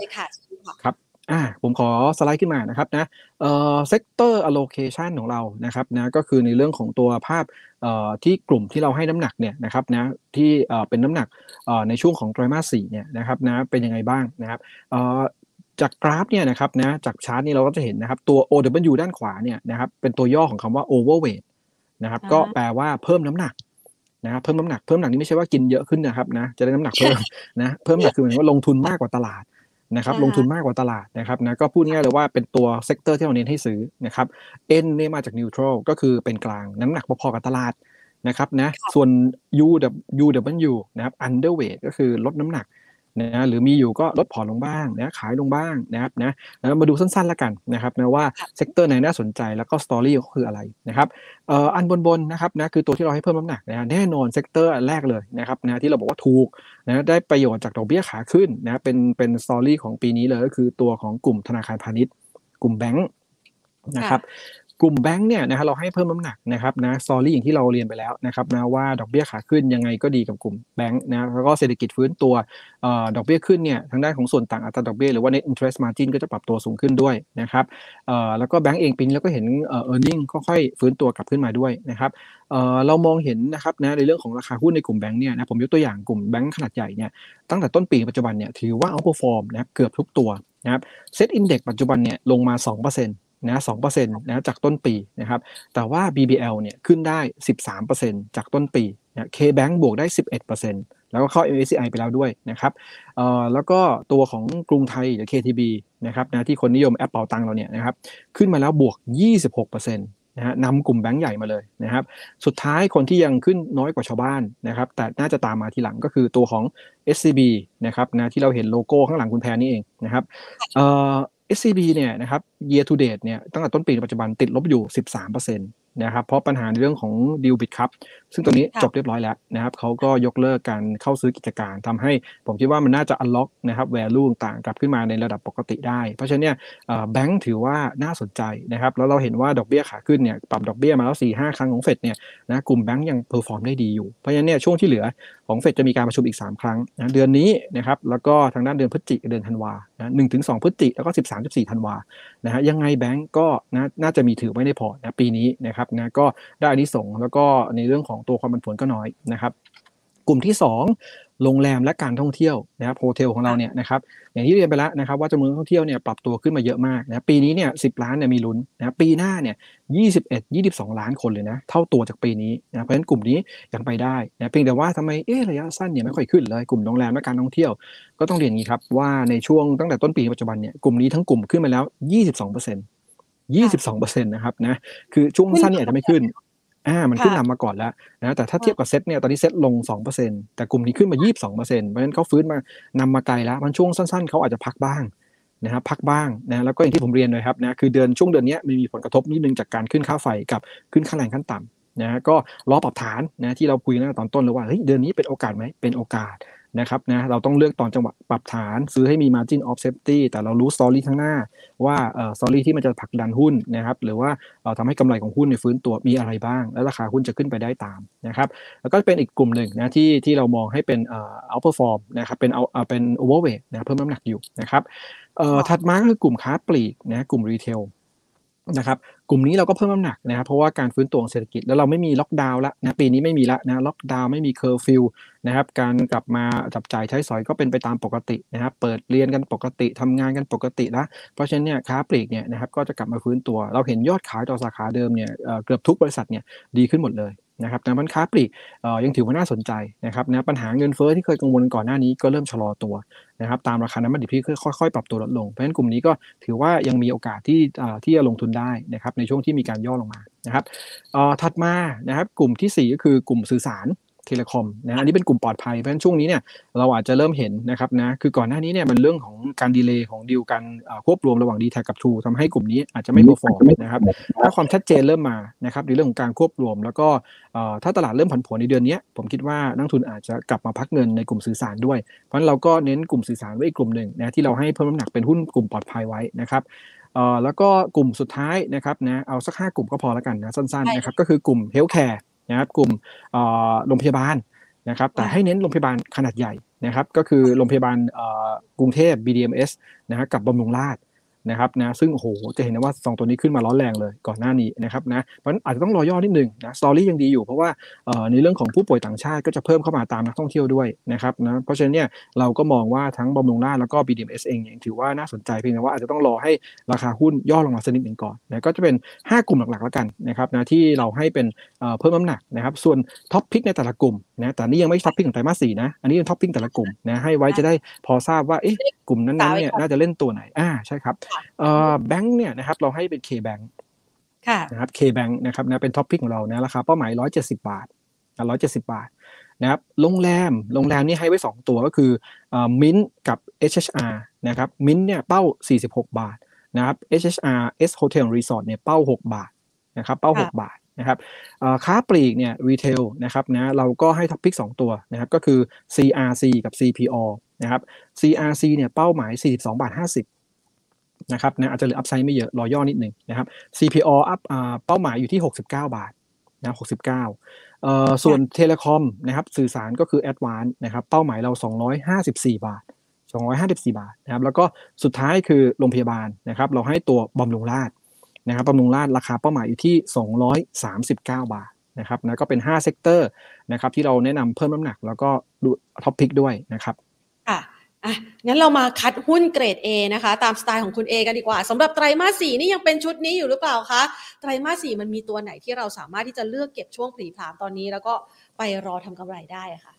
ครับอ่าผมขอสไลด์ขึ้นมานะครับนะเอ่อเซกเตอร์ allocation ของเรานะครับนะก็คือในเรื่องของตัวภาพเอ่อที่กลุ่มที่เราให้น้ำหนักเนี่ยนะครับนะที่เอ่อเป็นน้ำหนักเอ่อในช่วงของไตรมาสสี่เนี่ยนะครับนะเป็นยังไงบ้างนะครับเอ่อ จากกราฟเนี่ยนะครับนะจากชาร์ตนี้เราก็จะเห็นนะครับตัว OW ด้านขวาเนี่ยนะครับเป็นตัวย่อของคำว่า overweight นะครับก็แปลว่าเพิ่มน้ำหนักนะครับเพิ่มน้ำหนักเพิ่มน้ำหนักนี่ไม่ใช่ว่ากินเยอะขึ้นนะครับนะจะได้น้ำหนักเพิ่มนะเพิ่มน้ำหนักคือหมายว่าลงทุนมากกว่าตลาดนะครับลงทุนมากกว่าตลาดนะครับนะก็พูดง่ายเลยว่าเป็นตัว sector ที่เราเน้นให้ซื้อนะครับ N เนี่ยมาจาก neutral ก็คือเป็นกลางน้ำหนักพอๆกับตลาดนะครับนะส่วน U U W นะครับ underweight ก็คือลดน้ำหนัก นะหรือมีอยู่ก็ลดผ่อนลงบ้างนะขายลงบ้างนะครับนะแล้วมาดูสั้นๆแล้วกันนะครับนะว่าsector ไหนน่าสนใจแล้วก็ story ก็คืออะไรนะครับเอ่ออันบนๆนะครับนะคือตัวที่เราให้เพิ่มน้ำหนักนะแน่นอน sector แรกเลยนะครับนะที่เราบอกว่าถูกนะได้ประโยชน์จากดอกเบี้ยขาขึ้นนะเป็นเป็น story ของปีนี้เลยก็คือตัวของกลุ่มธนาคารพาณิชย์ กลุ่มแบงค์นะครับ กลุ่มแบงค์เนี่ยนะครับเราให้เพิ่มน้ำหนักนะครับนะ story อย่างที่เราเรียนไปแล้วนะครับนะว่าดอกเบี้ยขาขึ้นยังไงก็ดีกับกลุ่มแบงค์นะแล้วก็เศรษฐกิจฟื้นตัวดอกเบี้ยขึ้นเนี่ยทางด้านของส่วนต่างอัตราดอกเบี้ยหรือว่า net interest margin ก็จะปรับตัวสูงขึ้นด้วยนะครับแล้วก็แบงก์เองปีนี้เราก็เห็น earning ค่อยๆฟื้นตัวกลับขึ้นมาด้วยนะครับเรามองเห็นนะครับนะในเรื่องของราคาหุ้นในกลุ่มแบงก์เนี่ยนะผมยกตัวอย่างกลุ่มแบงก์ขนาดใหญ่เนี่ยตั้งแต่ต้นปีปัจจุบันเนี่ยถือว่า outperform นะเกือบทุกตัวนะครับ SET index ปัจจุบันเนี่ยลงมา2%นะสองเปอร์เซ็นต์นะจากต้นปีนะครับ แต่ว่า BBL เนี่ยขึ้นได้13%จากต้นปีนะ KBank บวกได้11%แล้วก็เข้า MSCI ไปแล้วด้วยนะครับเอ่อแล้วก็ตัวของกรุงไทยหรือ KTB นะครับนะที่คนนิยมแอปเป่าตังเราเนี่ยนะครับขึ้นมาแล้วบวก 26%นะฮะนำกลุ่มแบงก์ใหญ่มาเลยนะครับสุดท้ายคนที่ยังขึ้นน้อยกว่าชาวบ้านนะครับแต่น่าจะตามมาทีหลังก็คือตัวของ SCB นะครับนะที่เราเห็นโลโก้ข้างหลังคุณแพรนี่เองนะครับเอ่อ SCB เนี่ยนะครับ year to date เนี่ยตั้งแต่ต้นปีปัจจุบันติดลบอยู่ 13% นะครับเพราะปัญหาในเรื่องของดีลบิดครับซึ่งตัวนี้จบเรียบร้อยแล้วนะครับเขาก็ยกเลิกการเข้าซื้อกิจการทำให้ผมคิดว่ามันน่าจะ unlock นะครับ value ต่างกลับขึ้นมาในระดับปกติได้ เพราะฉะนั้นเนี่ยแบงก์ถือว่าน่าสนใจนะครับแล้วเราเห็นว่าดอกเบี้ยขาขึ้นเนี่ยปรับดอกเบี้ยมาแล้วสี่ห้าครั้งของเฟดเนี่ยนะกลุ่มแบงก์ยัง perform ได้ดีอยู่ เพราะฉะนั้นเนี่ยช่วงที่เหลือของเฟดจะมีการประชุมอีก 3 ครั้งนะเดือนนี้นะครับแล้วก็ทางด้านเดือนพฤศจิกเดือนธันวานะหนึ่งถึงสองพฤศจิกแล้วก็สิบสามสิบสี่ธันวานะฮะยังไงแบงก์ก็นะน่าจะมีถือไว้ในพอร์ตนะปีนี้นะครับนะก็ได้อันนี้ส่งแล้วก็ในเรื่องของตัวความผันผวนก็น้อยนะครับ กลุ่มที่ 2 โรงแรมและการท่องเที่ยวนะครับโฮเทลของเราเนี่ยนะครับอย่างที่เรียนไปแล้วนะครับ ว่าจำนวนท่องเที่ยวเนี่ยปรับตัวขึ้นมาเยอะมากนะปีนี้เนี่ยสิล้านเนี่ยมีลุ้นนะปีหน้าเนี่ยยี่สิบเอ็ดยี่สิบสองล้านคนเลยนะเท่าตัวจากปีนี้นะเพราะฉะนั้นกลุ่มนี้ยังไปได้นะเพียงแต่ว่าทำไมเอ๊ะระยะสั้นเนี่ยไม่ค่อยขึ้นเลยกลุ่มโรงแรมและการท่องเที่ยว ก็ต้องเรียนงนี้ครับว่าในช่วงตั้งแต่ต้นปีปัจจุบันเนี่ยกลุ่มนี้ทั้งกลุ่มขึ้นมาแล้วยี่สิบสองเปอร์เซ็น ต์ยี่สิบสองเปอร์เซ็นต์นะครับนะคือช่วงสั้นเนี่ยอาจจะไม่ขึ้นอ่ามันขึ้นนำมาก่อนแล้วนะแต่ถ้าเทียบกับเซ็ตเนี่ยตอนนี้เซ็ตลง 2%แต่กลุ่มนี้ขึ้นมา 22%เพราะฉะนั้นเขาฟื้นมานำมาไกลแล้วมันช่วงสั้นๆเขาอาจจะพักบ้างนะครับพักบ้างนะแล้วก็อย่างที่ผมเรียนเลยครับนะคือเดือนช่วงเดือนนี้มีผลกระทบนิดนึงจากการขึ้นค่าไฟกับขึ้นค่าแรงขั้นต่ำนะก็รอปรับฐานนะที่เราคุยกันตอนต้นเลยว่าเฮ้ยเดือนนี้เป็นโอกาสไหมเป็นโอกาส นะครับนะเราต้องเลือกตอนจังหวะปรับฐาน ซื้อให้มี margin of safety แต่เรารู้ story ข้างหน้า ว่าเอ่อ story ที่มันจะผลักดันหุ้นนะครับ หรือว่าเอ่อทำให้กำไรของหุ้นเนี่ยฟื้นตัวมีอะไรบ้าง และราคาหุ้นจะขึ้นไปได้ตามนะครับ แล้วก็เป็นอีกกลุ่มหนึ่งนะที่ที่เรามองให้เป็นเอ่อ outperform นะครับเป็นเอาเอ่อเป็น overweight นะเพิ่มน้ำหนักอยู่นะครับเอ่อถัดมาก็คือกลุ่มค้าปลีกนะกลุ่ม retail นะครับก ลุ่มนี้เราก็เพิ่มน้ำหนักนะครับเพราะว่าการฟื้นตัวของเศรษฐกิจแล้วเราไม่มีล็อกดาวน์ละนะปีนี้ไม่มีละนะล็อกดาวน์ไม่มีเคอร์ฟิวนะครับการกลับมาจับจ่ายใช้สอยก็เป็นไปตามปกตินะครับเปิดเรียนกันปกติทำงานกันปกติละเพราะฉะนั้นเนี่ยค้าปลีกเนี่ยนะครับก็จะกลับมาฟื้นตัว เราเห็นยอดขายต่อสาขาเดิมเนี่ยเกือบทุกบริษัทเนี่ยดีขึ้นหมดเลย นะครับนะมันค้าปลีกยังถือว่าน่าสนใจนะครับนะปัญหาเงินเฟ้อที่เคยกังวลก่อนหน้านี้ก็เริ่มชะลอตัวนะครับตามราคาน้ำมันดิบที่ค่อยๆ ปรับตัวลดลง เพราะฉะนั้นกลุ่มนี้ก็ถือว่ายังมีโอกาสที่ที่จะลงทุนได้นะครับในช่วงที่มีการย่อลงมานะครับถัดมานะครับกลุ่มทีสี่4 ก็คือกลุ่มสื่อสาร เทเลคอมนะอันนี้เป็นกลุ่มปลอดภัยเพราะฉะนั้นช่วงนี้เนี่ยเราอาจจะเริ่มเห็นนะครับนะคือก่อนหน้านี้เนี่ยมันเรื่องของการ delay ของดีลการควบรวมระหว่าง DTAC กับ True ทำให้กลุ่มนี้อาจจะไม่ perform นะครับถ้าความชัดเจนเริ่มมานะครับในเรื่องของการควบรวม แล้วก็ถ้าตลาดเริ่มผันผวนในเดือนนี้ผมคิดว่านักลงทุนอาจจะกลับมาพักเงินในกลุ่มสื่อสารด้วย เพราะฉะนั้นเราก็เน้นกลุ่มสื่อสารไว้อีกกลุ่มหนึ่งนะที่เราให้เพิ่มน้ำหนักเป็นหุ้นกลุ่มปลอดภัยไว้นะครับแล้วก็กลุ่มสุดท้ายนะครับนะเอาสักห้ากลุ่มก็พอแล้วกันนะสั้นๆนะครับก็คือกลุ่ม healthcare นะครับกลุ่มเอ่อโรงพยาบาลนะครับแต่ให้เน้นโรงพยาบาลขนาดใหญ่นะครับก็คือโรงพยาบาลเอ่อกรุงเทพ BDMS นะฮะกับบำรุงราษฎร์ นะครับนะซึ่งโอ้โหจะเห็นได้ว่าสองตัวนี้ขึ้นมาร้อนแรงเลยก่อนหน้านี้นะครับนะเพราะฉะนั้นอาจจะต้องรอย่อนิดนึงนะสตอรี่ยังดีอยู่เพราะว่าในเรื่องของผู้ป่วยต่างชาติก็จะเพิ่มเข้ามาตามนักท่องเที่ยวด้วยนะครับนะเพราะฉะนั้นเนี่ยเราก็มองว่าทั้งบำรุงราษฎร์แล้วก็ BDMS เองเนี่ยถือว่าน่าสนใจเพียงแต่ว่าอาจจะต้องรอให้ราคาหุ้นย่อลงมาสักนิดหนึ่งก่อนนะก็จะเป็น 5 กลุ่มหลักๆแล้วกันนะครับนะที่เราให้เป็นเพิ่มน้ำหนักนะครับส่วน top pick ในแต่ละกลุ่มนะแต่นี่ยังไม่ top pick ของไตรมาสสี่นะอันนี้เป็น top pick แต่ละกลุ่มนะให้ไว้จะได้พอทราบว่าเอ๊ะกลุ่มนั้นๆเนี่ยน่าจะเล่นตัวไหนอ่าใช่ครับเอ่อแบงค์เนี่ยนะครับเราให้เป็น K Bank ค่ะนะครับ K Bank นะครับนะเป็น top pick ของเรานะราคาเป้าหมาย 170 บาทนะ170 บาทนะครับโรงแรมโรงแรมนี่ให้ไว้ 2 ตัวก็คือมินกับ HHR นะครับมินเนี่ยเป้า 46 บาทนะครับ SHR S Hotel Resort เนี่ยเป้า 6 บาทนะครับเป้าค่ะ6บาทนะครับเอ่อค้าปลีกเนี่ย retail นะครับนะเราก็ให้ top pick 2ตัวนะครับก็คือ CRC กับ CPALL นะครับ CRC เนี่ยเป้าหมาย 42 บาท 50 นะครับนะอาจจะเหลือ upside ไม่เยอะรอย่อนิดหนึ่งนะครับ CPO อัพอ่าเป้าหมายอยู่ที่ 69 บาทนะ69เอ่อส่วน telecom นะครับสื่อสารก็คือ a d v a n c e นะครับเป้าหมายเรา 254 บาท 254 บาทนะครับแล้วก็สุดท้ายคือโรงพยาบาลนะครับเราให้ตัวบำรุงราษฎร์นะครับบำรุงราษฎร์ราคาเป้าหมายอยู่ที่ 239 บาทนะครับนะก็เป็น 5 sector นะครับที่เราแนะนำเพิ่มน้ำหนัก แล้วก็ดู top pick ด้วยนะครับค่ะ อะงั้นเรามาคัดหุ้นเกรด A นะคะ ตามสไตล์ของคุณ A กันดีกว่าสำหรับไตรมาสสี่นี่ยังเป็นชุดนี้อยู่หรือเปล่าคะไตรมาสสี่มันมีตัวไหนที่เราสามารถที่จะเลือกเก็บช่วงผลีผลามตอนนี้ แล้วก็ไปรอทำกำไรได้ะค่ะ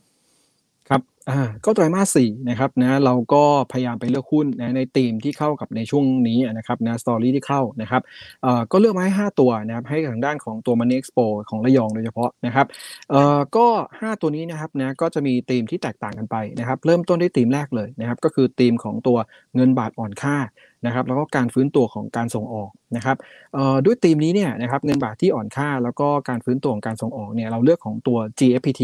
ครับอ่าก็ไตรมาสสี่นะครับนะเราก็พยายามไปเลือกหุ้นนะในธีมที่เข้ากับในช่วงนี้นะครับนะสตอรี่ที่เข้านะครับเอ่อก็เลือกมาให้ 5 ตัวนะครับให้ทางด้านของตัว Money Expo ของระยองโดยเฉพาะนะครับเอ่อก็ 5 ตัวนี้นะครับนะก็จะมีธีมที่แตกต่างกันไปนะครับเริ่มต้นด้วยธีมแรกเลยนะครับก็คือธีมของตัวเงินบาทอ่อนค่านะครับแล้วก็การฟื้นตัวของการส่งออกนะครับด้วยธีมนี้เนี่ยนะครับเงินบาทที่อ่อนค่า แล้วก็การฟื้นตัวของการส่งออกเนี่ยเราเลือกของตัว GFPT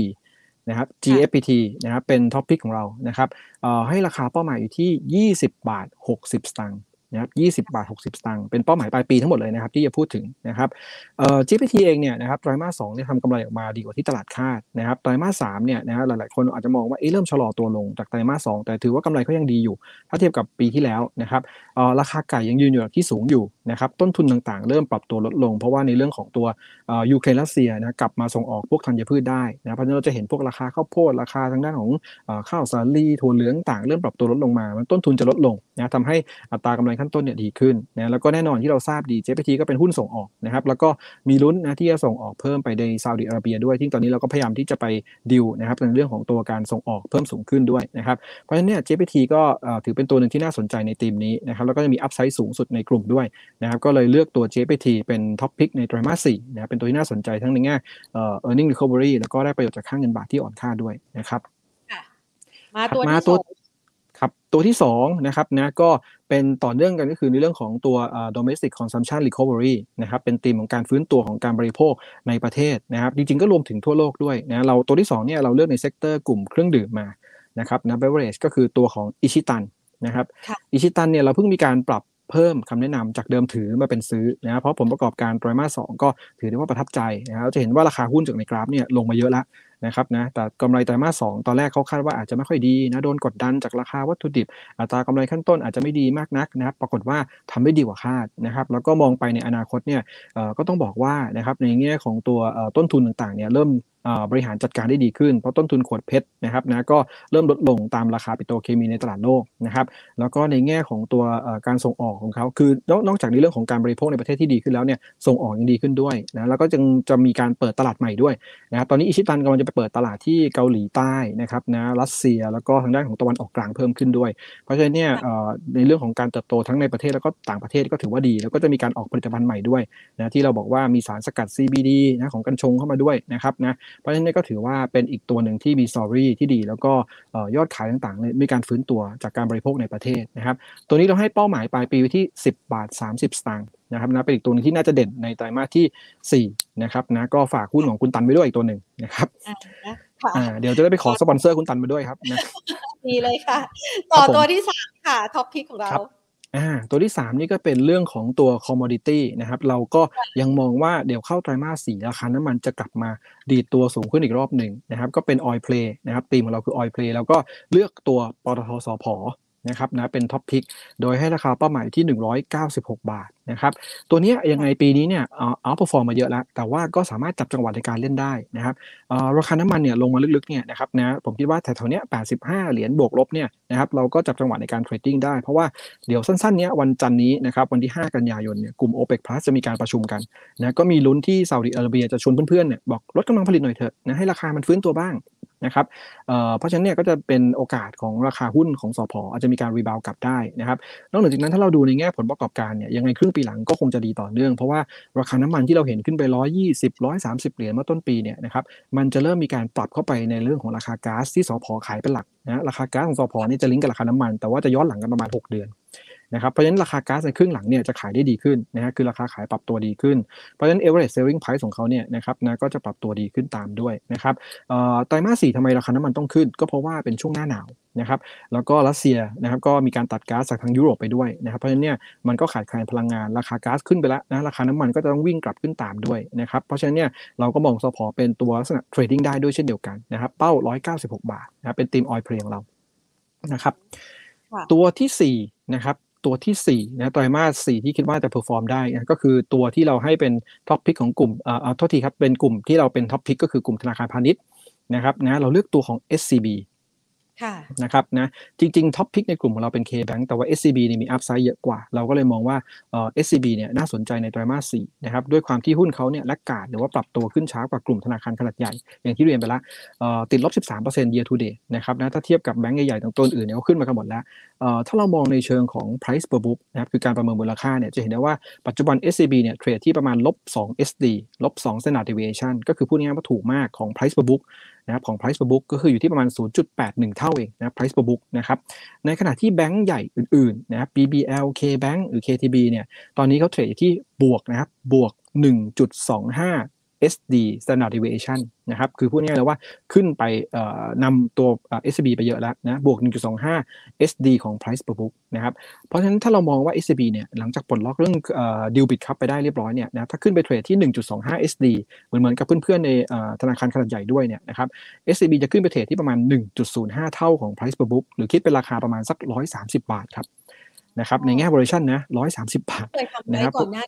นะครับ GFPT นะครับเป็นท็อปพิกของเรานะครับเอ่อให้ราคาเป้าหมายอยู่ที่ 20 บาท 60 สตางค์นะครับ20 บาท 60 สตางค์ เป็นเป้าหมายปลายปีทั้งหมดเลยนะครับที่จะพูดถึงนะครับเอ่อ GPT เองเนี่ยนะครับไตรมาส2เนี่ยทำกำไรออกมาดีกว่าที่ตลาดคาดนะครับไตรมาส3เนี่ยนะฮะหลาย ๆ คนอาจจะมองว่าเอ๊ะเริ่มชะลอตัวลงจากไตรมาส2แต่ถือว่ากำไรเขายังดีอยู่ ถ้าเทียบกับปีที่แล้วนะครับเอ่อราคาไก่ยังยืนอยู่ที่สูงอยู่นะครับต้นทุนต่างๆ เริ่มปรับตัวลดลง เพราะว่าในเรื่องของตัวยูเครนรัสเซียนะกลับมาส่งออกพวกธัญพืชได้นะเพราะฉะนั้นเราจะเห็นพวกราคาข้าวโพดราคาทางด้านของอข้าวสาลีถั่วเหลืองต่างเริ่มปรับตัวลดลงมา มันต้นทุนจะลดลงนะทำให้อัตรากำไรขั้นต้นเนี่ยดีขึ้นนะแล้วก็แน่นอนที่เราทราบดี JPT ก็เป็นหุ้นส่งออกนะครับแล้วก็มีลุ้นนะที่จะส่งออกเพิ่มไปในซาอุดิอาระเบียด้วยที่ตอนนี้เราก็พยายามที่จะไปดิวนะครับในเรื่องของตัวการส่งออกเพิ่มสูงขึ้นด้วยนะครับเพราะฉะนั้นเนี่ย JPT ก็ถือเป็นตัวหนึ่งที่น่าสนใจในทีมนี้นะครับแล้วก็จะมี upside สูงสุดในกลุ่มด้วยนะครับก็เลยเลือกตัว JPT เป็นท็อปพิกในไตรมาส4นะครับเป็นตัวที่น่าสนใจทั้งในแง่เอ่อ earning recovery แล้วก็ได้ประโยชน์จากค่าเงินบาทที่อ่อนค่าด้วยนะครับค่ะมาตัวมาที่ตัวสองครับตัวที่2นะครับนะก็เป็นต่อเนื่องกันก็คือในเรื่องของตัว domestic consumption recovery นะครับเป็นธีมของการฟื้นตัวของการบริโภคในประเทศนะครับจริงๆก็รวมถึงทั่วโลกด้วยนะเราตัวที่2เนี่ยเราเลือกใน sector กลุ่มเครื่องดื่มมานะครับนะ beverage ก็คือตัวของอิชิตันนะครับอิชิตันเนี่ยเราเพิ่งมีการปรับ เพิ่มคำแนะนำจากเดิมถือมาเป็นซื้อนะเพราะผลประกอบการไตรมาสสองก็ถือได้ว่าประทับใจนะครับจะเห็นว่าราคาหุ้นจากในกราฟเนี่ยลงมาเยอะแล้วนะครับนะแต่กำไรไตรมาสสองตอนแรกเขาคาดว่าอาจจะไม่ค่อยดีนะโดนกดดันจากราคาวัตถุดิบ อัตรากำไรขั้นต้นอาจจะไม่ดีมากนักนะครับปรากฏว่าทำได้ดีกว่าคาดนะครับแล้วก็มองไปในอนาคตเนี่ยก็ต้องบอกว่านะครับในแง่ของตัวต้นทุนต่างๆเนี่ยเริ่มบริหารจัดการได้ดีขึ้น เพราะต้นทุนขวดเพชรนะครับนะก็เริ่มลดลงตามราคาปิโตรเคมีในตลาดโลกนะครับแล้วก็ในแง่ของตัวการส่งออกของเขาคือนอกจากในเรื่องของการบริโภคในประเทศที่ดีขึ้นแล้วเนี่ยส่งออกยังดีขึ้นด้วยนะแล้วก็จึงจะมีการเปิดตลาดใหม่ด้วยนะครับตอนนี้อิชิตันกำลังจะไปเปิดตลาดที่เกาหลีใต้นะครับนะรัสเซียแล้วก็ทางด้านของตะวันออกกลางเพิ่มขึ้นด้วย เพราะฉะนั้นเนี่ยในเรื่องของการเติบโตทั้งในประเทศแล้วก็ต่างประเทศก็ถือว่าดี แล้วก็จะมีการออกผลิตภัณฑ์ใหม่ด้วยนะที่เราบอกว่ามีสารสกัด CBD นะของกัญชงเข้ามาด้วยนะครับนะเพราะฉะนั้นก็ถือว่าเป็นอีกตัวหนึ่งที่มีสตอรี่ที่ดี แล้วก็ยอดขายต่างๆมีการฟื้นตัวจากการบริโภคในประเทศนะครับ ตัวนี้เราให้เป้าหมายปลายปีไว้ที่ 10 บาท 30 สตางค์นะครับนะเป็นอีกตัวนึงที่น่าจะเด่นในไตรมาสที่4นะครับนะก็ฝากหุ้นของคุณตันไปด้วยอีกตัวหนึ่งนะครับอ่าเดี๋ยวจะได้ไปขอสปอนเซอร์คุณตันมาด้วยครับนะดีเลยค่ะ ต่อตัวที่สามค่ะ top pick ของเรา อ่าตัวที่ 3 นี่ก็เป็นเรื่องของตัว commodity นะครับเราก็ยังมองว่าเดี๋ยวเข้าไตรมาสสี่ราคาน้ำมันจะกลับมาดีดตัวสูงขึ้นอีกรอบหนึ่งนะครับก็เป็น oil play นะครับตีมของเราคือ oil play แล้วก็เลือกตัวปตท.สผ. นะครับนะเป็น top pick โดยให้ราคาเป้าหมายที่ 196 บาทนะครับตัวนี้ยังไงปีนี้เนี่ยoutperform มาเยอะแล้ว แต่ว่าก็สามารถจับจังหวะในการเล่นได้นะครับราคาน้ำมันเนี่ยลงมาลึกๆเนี่ยนะครับนะผมคิดว่าแถวๆเนี้ย85 เหรียญบวกลบเนี่ยนะครับเราก็จับจังหวะในการ trading ได้ เพราะว่าเดี๋ยวสั้นๆเนี้ยวันจันทร์นี้นะครับวันที่ 5 กันยายนเนี่ยกลุ่ม OPEC Plus จะมีการประชุมกันนะก็มีลุ้นที่ซาอุดิอาระเบียจะชวนเพื่อนๆเนี่ยบอกลดกำลังผลิตหน่อยเถอะนะให้ราคามันฟื้นตัวบ้าง นะครับเพราะฉะนั้นเนี่ยก็จะเป็นโอกาสของราคาหุ้นของสผ.อาจจะมีการ rebound กลับได้นะครับนอกจากนั้นถ้าเราดูในแง่ผลประกอบการเนี่ยยังไงครึ่งปีหลังก็คงจะดีต่อเนื่อง เพราะว่าราคาน้ำมันที่เราเห็นขึ้นไป 120 130 เหรียญเมื่อต้นปีเนี่ยนะครับมันจะเริ่มมีการปรับเข้าไปในเรื่องของราคาก๊าซที่สพขายเป็นหลักนะราคาก๊าซของสพนี่จะลิงก์กับราคาน้ำมัน แต่ว่าจะย้อนหลังกันประมาณ 6 เดือน นะครับเพราะฉะนั้นราคาก๊าซในครึ่งหลังเนี่ยจะขายได้ดีขึ้นนะฮะคือราคาขายปรับตัวดีขึ้น เพราะฉะนั้น average selling price ของเขาเนี่ยนะครับนะก็จะปรับตัวดีขึ้นตามด้วยนะครับไตรมาสสี่ทำไมราคาน้ำมันต้องขึ้น ก็เพราะว่าเป็นช่วงหน้าหนาวนะครับแล้วก็รัสเซียนะครับก็มีการตัดก๊าซจากทางยุโรปไปด้วยนะครับเพราะฉะนั้นเนี่ยมันก็ขาดแคลนพลังงานราคาก๊าซขึ้นไปแล้วนะราคาน้ำมันก็จะต้องวิ่งกลับขึ้นตามด้วยนะครับเพราะฉะนั้นเนี่ยเราก็มองสผ. เป็นตัวลักษณะ trading ได้ด้วยเช่นเดียวกันนะครับเป้า 196 บาทนะเป็น theme oil play เรานะครับตัวที่4นะครับ ตัวที่4นะไตรมาส4ที่คิดว่าจะ perform ได้นะก็คือตัวที่เราให้เป็น top pick ของกลุ่มอ่าโทษทีครับเป็นกลุ่มที่เราเป็น top pick ก็คือกลุ่มธนาคารพาณิชย์นะครับนะเราเลือกตัวของ SCB นะครับนะจริงๆท็อปพิกในกลุ่มของเราเป็น K-Bank แต่ว่า SCB นี่มีอัพไซด์เยอะกว่า เราก็เลยมองว่าเอ่อ SCB เนี่ยน่าสนใจในไตรมาส4นะครับด้วยความที่หุ้นเขาเนี่ยแลกกาดหรือว่าปรับตัวขึ้นช้ากว่ากลุ่มธนาคารขนาดใหญ่ อย่างที่เรียนไปแล้วเอ่อติดลบ 13% year to date นะครับนะถ้าเทียบกับแบงก์ใหญ่ๆตัวอื่นเนี่ยเขาขึ้นมากันหมดแล้วเอ่อถ้าเรามองในเชิงของ price per book นะครับคือการประเมินมูลค่าเนี่ยจะเห็นได้ว่าปัจจุบัน SCB เนี่ยเทรดที่ประมาณลบ2 SD ลบ2 standard deviation ก็คือพูดง่ายๆว่าถูกมากของ price per book นะครับของ price per book ก็คืออยู่ที่ประมาณ 0.81 เท่าเองนะ price per book นะครับ ในขณะที่แบงก์ใหญ่อื่นๆนะครับ BBL KBank หรือ KTB เนี่ย ตอนนี้เขาเทรดที่บวกนะครับ บวก 1.25 SD standard deviation นะครับคือพูดง่ายๆเลยว่าขึ้นไปนำตัว SCB ไปเยอะแล้วนะบวก 1.25 SD ของ price per book นะครับเพราะฉะนั้นถ้าเรามองว่า SCB เนี่ยหลังจากปลดล็อกเรื่องดิวบิตคัพไปได้เรียบร้อยเนี่ยนะถ้าขึ้นไปเทรดที่ 1.25 SD เหมือนเหมือนกับเพื่อนๆในธนาคารขนาดใหญ่ด้วยเนี่ยนะครับ SCB จะขึ้นไปเทรดที่ประมาณ 1.05 เท่าของ price per book หรือคิดเป็นราคาประมาณสัก 130 บาทครับนะครับในแง่ valuation นะ130 บาทนะครับอ่า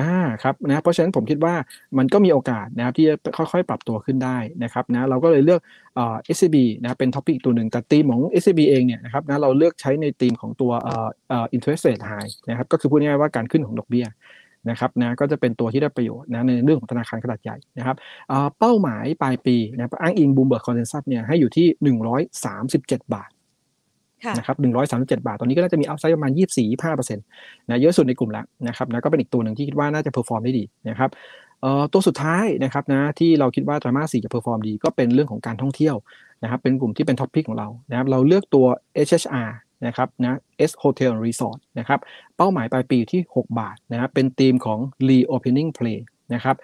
อ่าครับนะเพราะฉะนั้นผมคิดว่ามันก็มีโอกาสนะครับที่จะค่อยๆ ปรับตัวขึ้นได้นะครับนะเราก็เลยเลือกเอ่อ SCB นะเป็น top pick ตัวหนึ่งแต่ธีมของ SCB เองเนี่ยนะครับนะเราเลือกใช้ในธีมของตัวเอ่อเอ่อ interest rate hike นะครับก็คือพูดง่ายๆว่าการขึ้นของดอกเบี้ยนะครับนะก็จะเป็นตัวที่ได้ประโยชน์นะในเรื่องของธนาคารขนาดใหญ่นะครับเป้าหมายปลายปีนะอ้างอิง Bloomberg consensus เนี่ยให้อยู่ที่ 137 บาท นะครับหนึ่งร้อยสามสิบเจ็ดบาท ตอนนี้ก็น่าจะมี upside ประมาณยี่สี่ห้าเปอร์เซ็นต์นะเยอะสุดในกลุ่มแล้วนะครับแล้วก็เป็นอีกตัวหนึ่งที่คิดว่าน่าจะ perform ได้ดีนะครับตัวสุดท้ายนะครับนะที่เราคิดว่าไตรมาสสี่จะ perform ดีก็เป็นเรื่องของการท่องเที่ยวนะครับเป็นกลุ่มที่เป็น top pick ของเรานะครับเราเลือกตัว SHR นะครับนะ S Hotel Resort นะครับเป้าหมายปลายปีที่ 6 บาทนะครับเป็นธีมของ Reopening Play นะครับ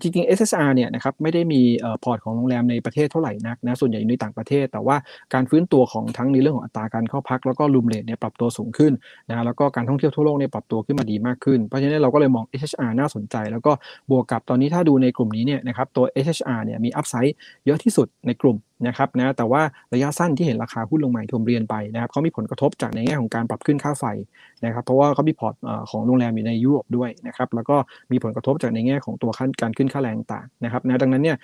จริงๆ SHR เนี่ยนะครับไม่ได้มีพอร์ตของโรงแรมในประเทศเท่าไหร่นักนะส่วนใหญ่อยู่ในต่างประเทศ แต่ว่าการฟื้นตัวของทั้งในเรื่องของอัตราการเข้าพัก แล้วก็ room rate เนี่ยปรับตัวสูงขึ้นนะแล้วก็การท่องเที่ยวทั่วโลกเนี่ยปรับตัวขึ้นมาดีมากขึ้น เพราะฉะนั้นเราก็เลยมอง SHR น่าสนใจ แล้วก็บวกกับตอนนี้ถ้าดูในกลุ่มนี้เนี่ยนะครับตัว SHR เนี่ยมี upside เยอะที่สุดในกลุ่มนะครับนะแต่ว่าระยะสั้นที่เห็นราคาหุ้นลงมาต้องเรียนไปนะครับเขามีผลกระทบจากในแง่ของการปรับขึ้นค่าไฟนะครับเพราะว่าเขามีพอร์ตของโรงแรมอยู่ในยุโรปด้วยนะครับแล้วก็มีผลกระทบจากในแง่ของตัวขั้นการขึ้นค่าแรงต่างนะครับนะดังนั้นเนี่ย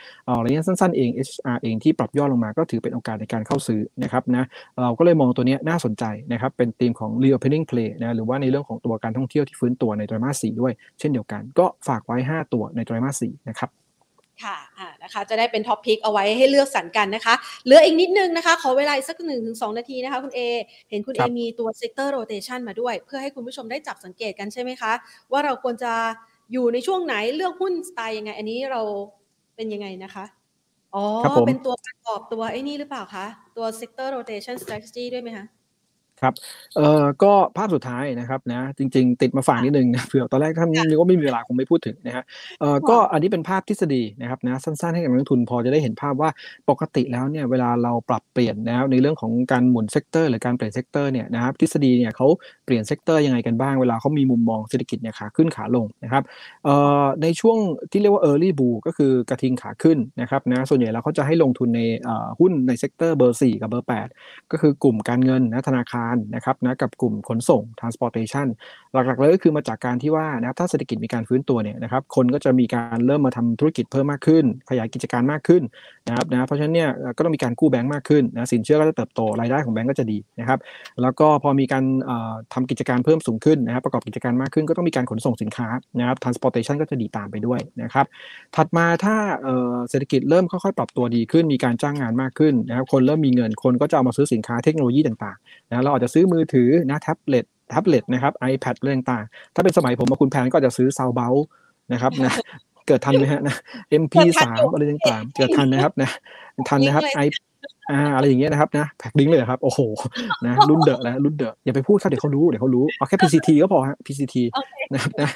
ระยะสั้นๆเอง HR เองที่ปรับย่อลงมาก็ถือเป็นโอกาสในการเข้าซื้อนะครับนะเราก็เลยมองตัวนี้น่าสนใจนะครับเป็นธีมของ reopening play นะหรือว่าในเรื่องของตัวการท่องเที่ยวที่ฟื้นตัวในไตรมาส4ด้วย เช่นเดียวกัน ก็ฝากไว้ 5 ตัวในไตรมาส4นะครับค่ะอ่านะคะจะได้เป็น top pick เอาไว้ให้เลือกสรรกันนะคะเหลืออีกนิดนึงนะคะ ขอเวลาอีกสักหนึ่งถึงสองนาทีนะคะคุณเอ เห็นคุณเอมีตัว sector rotation มาด้วย เพื่อให้คุณผู้ชมได้จับสังเกตกันใช่ไหมคะ ว่าเราควรจะ อยู่ในช่วงไหนเลือกหุ้นสไตล์ยังไง อันนี้เราเป็นยังไงนะคะอ๋อเป็นตัวประกอบตัวไอ้นี่หรือเปล่าคะ ตัว sector rotation strategy ด้วยไหมคะ ครับ เอ่อ ก็ภาพสุดท้ายนะครับนะ จริง ๆ ติดมาฝากนิดนึงนะ เผื่อตอนแรกท่านนึกว่าไม่มีเวลาคงไม่พูดถึงนะฮะ เอ่อ ก็อันนี้เป็นภาพทฤษฎีนะครับนะ สั้นๆให้กับนักลงทุนพอจะได้เห็นภาพว่าปกติแล้วเนี่ยเวลาเราปรับเปลี่ยนนะในเรื่องของการหมุน sector หรือการเปลี่ยน sector เนี่ยนะครับ ทฤษฎีเนี่ยเขาเปลี่ยน sector ยังไงกันบ้าง เวลาเขามีมุมมองเศรษฐกิจเนี่ยขาขึ้นขาลงนะครับ เอ่อ ในช่วงที่เรียกว่า early bull ก็คือกระทิงขาขึ้นนะครับนะ ส่วนใหญ่แล้วเขาจะให้ลงทุนในหุ้นใน sector เบอร์ 4 กับเบอร์ 8 ก็คือกลุ่มการเงินนะธนาคารนะครับนะกับกลุ่มขนส่ง transportation หลักๆเลยก็คือมาจากการที่ว่านะครับถ้าเศรษฐกิจมีการฟื้นตัวเนี่ยนะครับคนก็จะมีการเริ่มมาทำธุรกิจเพิ่มมากขึ้น ขยายกิจการมากขึ้นนะครับนะเพราะฉะนั้นเนี่ยก็ต้องมีการกู้แบงก์มากขึ้นนะสินเชื่อก็จะเติบโตรายได้ของแบงก์ก็จะดีนะครับแล้วก็พอมีการทำกิจการเพิ่มสูงขึ้นนะครับประกอบกิจการมากขึ้นก็ต้องมีการขนส่งสินค้านะครับ transportation ก็จะดีตามไปด้วยนะครับถัดมาถ้าเศรษฐกิจเริ่มค่อยๆ ปรับตัวดีขึ้นมีการจ้างงานมากขึ้นนะครับคนเริ่มมีเงินคนก็จะเอามาซื้อสินค้าเทคโนโลยีต่างๆนะเราอาจจะซื้อมือถือนะแท็บเล็ตแท็บเล็ตนะครับ iPad เรื่องต่าง ถ้าเป็นสมัยผมมาคุณแพนก็จะซื้อซาวเบลนะครับนะ เกิดทันไหมฮะนะ MP3 อะไรต่างๆ เกิดทันนะครับนะทันนะครับไออ่าอะไรอย่างเงี้ยนะครับนะแพ็กลิงเลยครับโอ้โหนะรุ่นเดอะแล้วรุ่นเดอะอย่าไปพูดครับเดี๋ยวเขารู้เดี๋ยวเขารู้เอาแค่ PCT ก็พอฮะ PCT นะครับนะ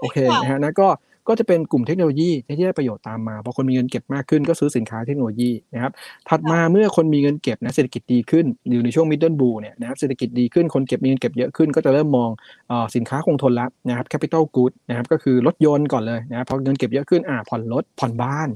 โอเคนะฮะนะก็ ก็จะเป็นกลุ่มเทคโนโลยีที่ได้ประโยชน์ตามมาพอคนมีเงินเก็บมากขึ้นก็ซื้อสินค้าเทคโนโลยีนะครับถัดมาเมื่อคนมีเงินเก็บนะเศรษฐกิจดีขึ้นอยู่ในช่วง middle bull เนี่ยนะครับเศรษฐกิจดีขึ้นคนเก็บมีเงินเก็บเยอะขึ้น ก็จะเริ่มมองสินค้าคงทนละนะครับ capital good นะครับก็คือรถยนต์ก่อนเลยนะครับพอเงินเก็บเยอะขึ้นอ่าผ่อนรถผ่อนบ้าน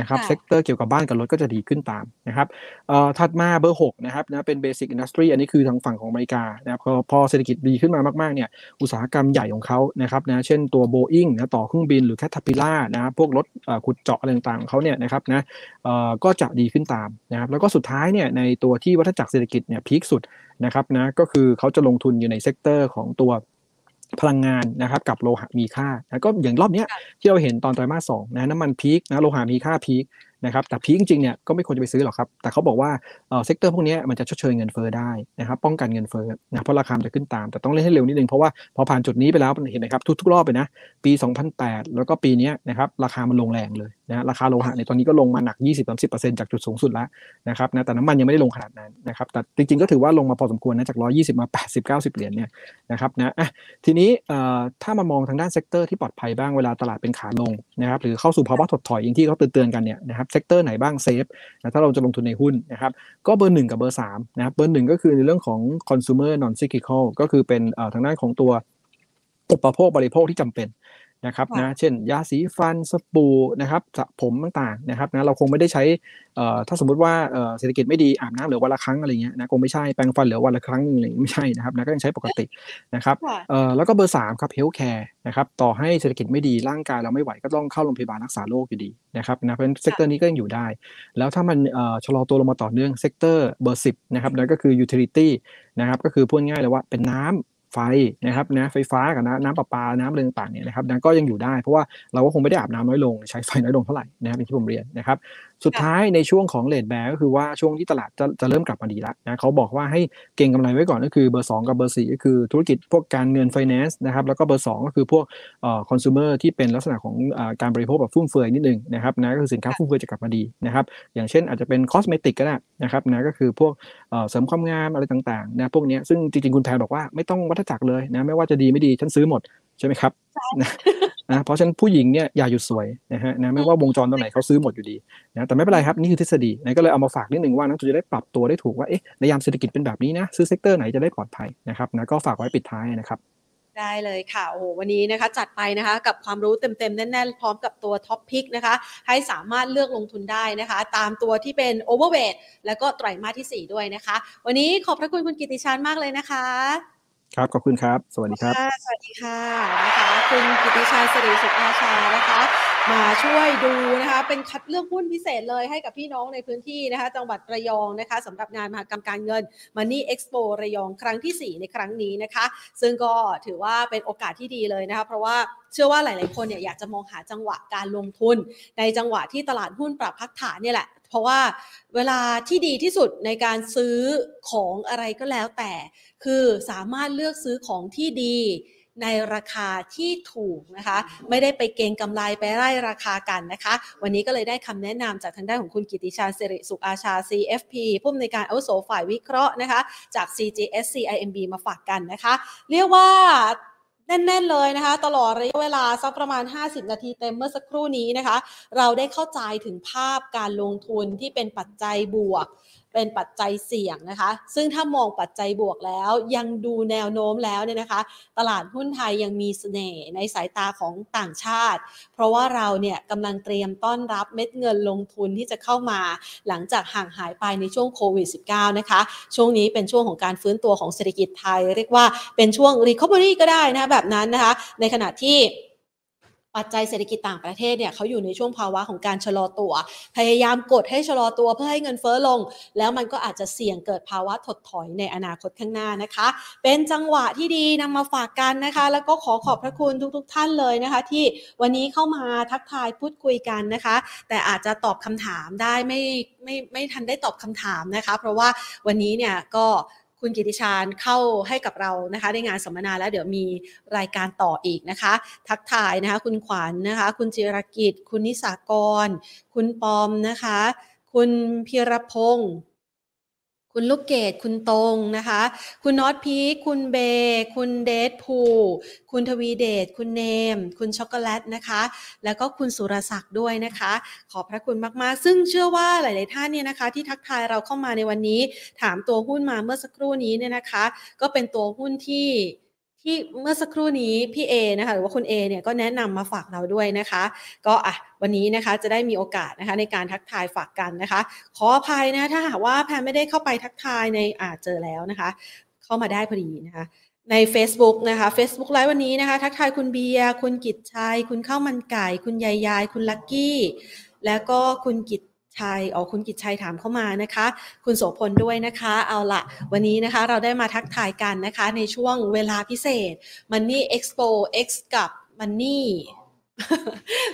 นะครับ sector เกี่ยวกับบ้านกับรถก็จะดีขึ้นตามนะครับเอ่อถัดมาเบอร์6นะครับนะเป็น basic industry อันนี้คือทางฝั่งของอเมริกานะครับพอพอเศรษฐกิจดีขึ้นมามากๆเนี่ยอุตสาหกรรมใหญ่ของเขานะครับนะเช่นตัวโบอิงนะต่อเครื่องบินหรือ Caterpillar นะครับพวกรถขุดเจาะอะไรต่างๆของเขาเนี่ยนะครับนะเอ่อก็จะดีขึ้นตามนะครับแล้วก็สุดท้ายเนี่ยในตัวที่วัฏจักรเศรษฐกิจเนี่ย peak สุดนะครับนะก็คือเขาจะลงทุนอยู่ใน sector ของตัว พลังงานนะครับกับโลหะมีค่าแล้วก็อย่างรอบนี้ที่เราเห็นตอนไตรมาสสองนะน้ำมัน peak นะโลหะมีค่า peak นะครับแต่ peak จริงๆเนี่ยก็ไม่ควรจะไปซื้อหรอกครับ แต่เขาบอกว่า sector พวกนี้มันจะชดเชยเงินเฟ้อได้นะครับป้องกันเงินเฟ้อนะเพราะราคาจะขึ้นตาม แต่ต้องเล่นให้เร็วนิดนึงเพราะว่าพอผ่านจุดนี้ไปแล้วเห็นไหมครับทุกๆรอบไปนะปี 2008 แล้วก็ปีนี้นะครับราคามันลงแรงเลย นะราคาโลหะในตอนนี้ก็ลงมาหนัก 20-30%จากจุดสูงสุดแล้วนะครับนะแต่น้ำมันยังไม่ได้ลงขนาดนั้นนะครับแต่จริงๆก็ถือว่าลงมาพอสมควรนะจาก 120 มา 80-90 เหรียญเนี่ยนะครับนะอะทีนี้ถ้ามามองทางด้าน sector ที่ปลอดภัยบ้างเวลาตลาดเป็นขาลงนะครับหรือเข้าสู่ภาวะถดถอยอย่างที่เขาเตือนๆกันเนี่ยนะครับ sector ไหนบ้าง safeนะถ้าเราจะลงทุนในหุ้นนะครับก็เบอร์หนึ่งกับเบอร์สามนะครับเบอร์หนึ่งก็คือในเรื่องของ consumer non cyclical ก็คือเป็นทางด้านของตัวอุปโภคบริโภคที่จำเป็น นะครับนะเช่น ยาสีฟันสบู่นะครับสระผมต่างๆนะครับนะเราคงไม่ได้ใช้ถ้าสมมุติว่าเศรษฐกิจไม่ดีอาบน้ำเหลือวันละครั้งอะไรเงี้ยนะคงไม่ใช่แปรงฟันเหลือวันละครั้งนึงอะไรไม่ใช่นะครับนะก็ยังใช้ปกตินะครับแล้วก็เบอร์สามครับ healthcare นะครับต่อให้เศรษฐกิจไม่ดีร่างกายเราไม่ไหวก็ต้องเข้าโรงพยาบาลรักษาโรคอยู่ดีนะครับนะเพราะฉะนั้น sector นี้ก็ยังอยู่ได้ แล้วถ้ามันชะลอตัวลงมาต่อเนื่อง sector เบอร์สิบนะครับนั่นก็คือ utility นะครับก็คือพูดง่ายเลยว่าเป็นน้ำ ไฟนะครับนะไฟฟ้ากับน้ำน้ำประปา น้ำเรื่องต่างเนี่ยนะครับนะก็ยังอยู่ได้เพราะว่าเราก็คงไม่ได้อาบน้ำน้อยลงใช้ไฟน้อยลงเท่าไหร่นะครับที่ผมเรียนนะครับสุดท้ายในช่วงของ late bear ก็คือว่าช่วงที่ตลาดจะจะเริ่มกลับมาดีแล้วนะเขาบอกว่าให้เก็งกำไรไว้ก่อนก็คือเบอร์2กับเบอร์4ก็คือธุรกิจพวกการเงินไฟแนนซ์นะครับแล้วก็เบอร์ 2 ก็คือพวกเอ่อคอน sumer ที่เป็นลักษณะของการบริโภคแบบฟุ่มเฟือยนิดนึงนะครับนะก็คือสินค้าฟุ่มเฟือยจะกลับมาดีนะครับอย่างเช่นอาจจะเป็น cosmetic ก็ได้นะครับนะก็คือพวกเสริมความงามอะไรต่างๆนะพวกนี้ซึ่งจริงๆคุณแทนบอกว่าไม่ต้องวัฏจักรเลยนะไม่ว่าจะดีไม่ดีฉันซื้อหมด ใช่ไหมครับนะนะเพราะฉะนั้นผู้หญิงเนี่ยอย่าหยุดสวยนะฮะนะไม่ว่าวงจรตรงไหนเขาซื้อหมดอยู่ดีนะแต่ไม่เป็นไรครับนี่คือทฤษฎีนะก็เลยเอามาฝากนิดหนึ่งว่านักลงทุนจะได้ปรับตัวได้ถูกว่าเอ๊ะในยามเศรษฐกิจเป็นแบบนี้นะซื้อ sector ไหนจะได้ปลอดภัยนะครับนะก็ฝากไว้ปิดท้ายนะครับได้เลยค่ะโอ้โหวันนี้นะคะจัดไปนะคะกับความรู้เต็มๆ แน่นๆ พร้อมกับตัวท็อปพิกนะคะ ให้สามารถเลือกลงทุนได้นะคะ ตามตัวที่เป็นโอเวอร์เวทแล้วก็ไตรมาสที่ 4 ด้วยนะคะ วันนี้ขอบพระคุณคุณกิติชานมากเลยนะคะ ครับขอบคุณครับ สวัสดีครับสวัสดีค่ะนะคะคุณกิติชัยสิริสุขอาชานะคะ มาช่วยดูนะคะเป็นคัดเลือกหุ้นพิเศษเลยให้กับพี่น้องในพื้นที่นะคะจังหวัดระยองนะคะสำหรับงานมหกรรมการเงิน Money Expo ระยองครั้งที่ 4 ในครั้งนี้นะคะ ซึ่งก็ถือว่าเป็นโอกาสที่ดีเลยนะคะเพราะว่าเชื่อว่าหลาย ๆ คนเนี่ยอยากจะมองหาจังหวะการลงทุน ในจังหวะที่ตลาดหุ้นปรับพักฐานเนี่ยแหละ เพราะว่าเวลาที่ดีที่สุดในการซื้อของอะไรก็แล้วแต่ คือสามารถเลือกซื้อของที่ดีในราคาที่ถูกนะคะ ไม่ได้ไปเก็งกำไรไปไล่ราคากันนะคะ วันนี้ก็เลยได้คำแนะนำจากทางด้านของคุณกิติชาสิริสุขอาชา CFP ผู้อำนวยการอาวุโสฝ่ายวิเคราะห์นะคะ จาก CGS CIMB มาฝากกันนะคะ เรียกว่า แน่นๆเลยนะคะ ตลอดระยะเวลาสักประมาณ 50 นาทีเต็มเมื่อสักครู่นี้นะคะ เราได้เข้าใจถึงภาพการลงทุนที่เป็นปัจจัยบวก เป็นปัจจัยเสี่ยงนะคะ ซึ่งถ้ามองปัจจัยบวกแล้วยังดูแนวโน้มแล้วเนี่ยนะคะ ตลาดหุ้นไทยยังมีเสน่ห์ในสายตาของต่างชาติ เพราะว่าเราเนี่ยกำลังเตรียมต้อนรับเม็ดเงินลงทุนที่จะเข้ามาหลังจากห่างหายไปในช่วงโควิด -19 นะคะ ช่วงนี้เป็นช่วงของการฟื้นตัวของเศรษฐกิจไทย เรียกว่าเป็นช่วง recovery ก็ได้นะแบบนั้นนะคะ ในขณะที่ ปัจจัยเศรษฐกิจต่างประเทศเนี่ยเขาอยู่ในช่วงภาวะของการชะลอตัว พยายามกดให้ชะลอตัวเพื่อให้เงินเฟ้อลง แล้วมันก็อาจจะเสี่ยงเกิดภาวะถดถอยในอนาคตข้างหน้านะคะ เป็นจังหวะที่ดีนำมาฝากกันนะคะ แล้วก็ขอขอบพระคุณทุกๆทท่านเลยนะคะ ที่วันนี้เข้ามาทักทายพูดคุยกันนะคะ แต่อาจจะตอบคำถามได้ไม่ไม่ไม่ทันได้ตอบคำถามนะคะ เพราะว่าวันนี้เนี่ยก็ คุณกิติชาญเข้าให้กับเรานะคะในงานสัมมนาแล้วเดี๋ยวมีรายการต่ออีกนะคะ ทักทายนะคะ คุณขวัญนนะคะ คุณจิรกิจ คุณนิสากร คุณปอมนะคะ คุณพีรพงศ์ คุณลูกเกดคุณตรงนะคะ คุณน็อตพีคคุณเบ คุณเดทพูคุณทวีเดช คุณเนม คุณช็อกโกแลตนะคะ แล้วก็คุณสุรศักดิ์ด้วยนะคะ ขอบพระคุณมากๆ ซึ่งเชื่อว่าหลาย ๆ ท่านเนี่ยนะคะ ที่ทักทายเราเข้ามาในวันนี้ ถามตัวหุ้นมาเมื่อสักครู่นี้เนี่ยนะคะ ก็เป็นตัวหุ้นที่ ที่เมื่อสักครู่นี้พี่เอนะคะหรือว่าคุณเอเนี่ยก็แนะนำมาฝากเราด้วยนะคะ ก็อะวันนี้นะคะจะได้มีโอกาสนะคะในการทักทายฝากกันนะคะ ขออภัยนะถ้าหากว่าแพนไม่ได้เข้าไปทักทายในอาจเจอแล้วนะคะ เข้ามาได้พอดีนะคะใน Facebook นะคะ Facebook ไลฟ์วันนี้นะคะ ทักทายคุณเบียร์คุณกิตชัย คุณข้าวมันไก่ คุณยายยาย คุณลักกี้ แล้วก็คุณกิต ชัยอ๋อคุณกิจชัยถามเข้ามานะคะ คุณโสพลด้วยนะคะ เอาละวันนี้นะคะเราได้มาทักทายกันนะคะ ในช่วงเวลาพิเศษ Money Expo X กับ Money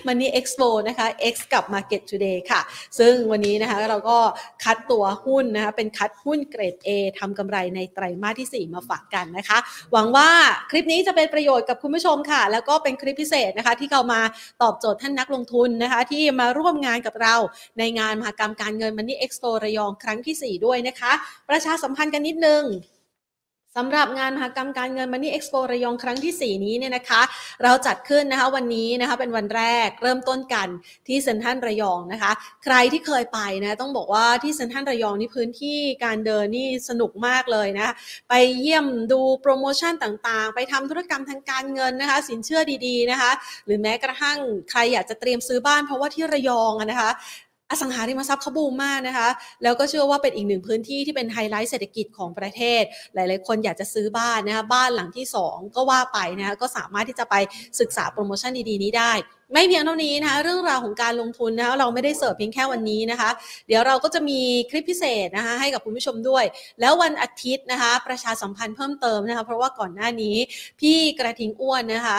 Money Expo นะคะ X กับ Market Today ค่ะ ซึ่งวันนี้นะคะเราก็คัดตัวหุ้นนะคะ เป็นคัดหุ้นเกรด A ทำกำไรในไตรมาสที่ 4 มาฝากกันนะคะ หวังว่าคลิปนี้จะเป็นประโยชน์กับคุณผู้ชมค่ะ แล้วก็เป็นคลิปพิเศษนะคะ ที่เรามาตอบโจทย์ท่านนักลงทุนนะคะ ที่มาร่วมงานกับเราในงานมหกรรมการเงิน Money Expo ระยองครั้งที่ 4 ด้วยนะคะ ประชาสัมพันธ์กันนิดนึง สำหรับงานมหกรรมการเงิน Money Expo ระยองครั้งที่ 4 นี้เนี่ยนะคะ เราจัดขึ้นนะคะวันนี้นะคะเป็นวันแรกเริ่มต้นกันที่เซ็นทรัลระยองนะคะ ใครที่เคยไปนะต้องบอกว่าที่เซ็นทรัลระยองนี่พื้นที่การเดินนี่สนุกมากเลยนะไปเยี่ยมดูโปรโมชั่นต่างๆ ไปทำธุรกรรมทางการเงินนะคะ สินเชื่อดีๆนะคะ หรือแม้กระทั่งใครอยากจะเตรียมซื้อบ้านเพราะว่าที่ระยองนะคะ อสังหาริมทรัพย์เขาบูมมากนะคะ แล้วก็เชื่อว่าเป็นอีกหนึ่งพื้นที่ที่เป็นไฮไลท์เศรษฐกิจของประเทศ หลาย ๆ คนอยากจะซื้อบ้านนะคะบ้านหลังที่ 2 ก็ว่าไปนะคะก็สามารถที่จะไปศึกษาโปรโมชั่นดี ๆ นี้ได้ ไม่เพียงเท่านี้นะคะเรื่องราวของการลงทุนนะคะเราไม่ได้เสิร์ฟเพียงแค่วันนี้นะคะ เดี๋ยวเราก็จะมีคลิปพิเศษนะคะให้กับคุณผู้ชมด้วย แล้ววันอาทิตย์นะคะ ประชาสัมพันธ์เพิ่มเติมนะคะเพราะว่าก่อนหน้านี้พี่กระทิงอ้วนนะคะ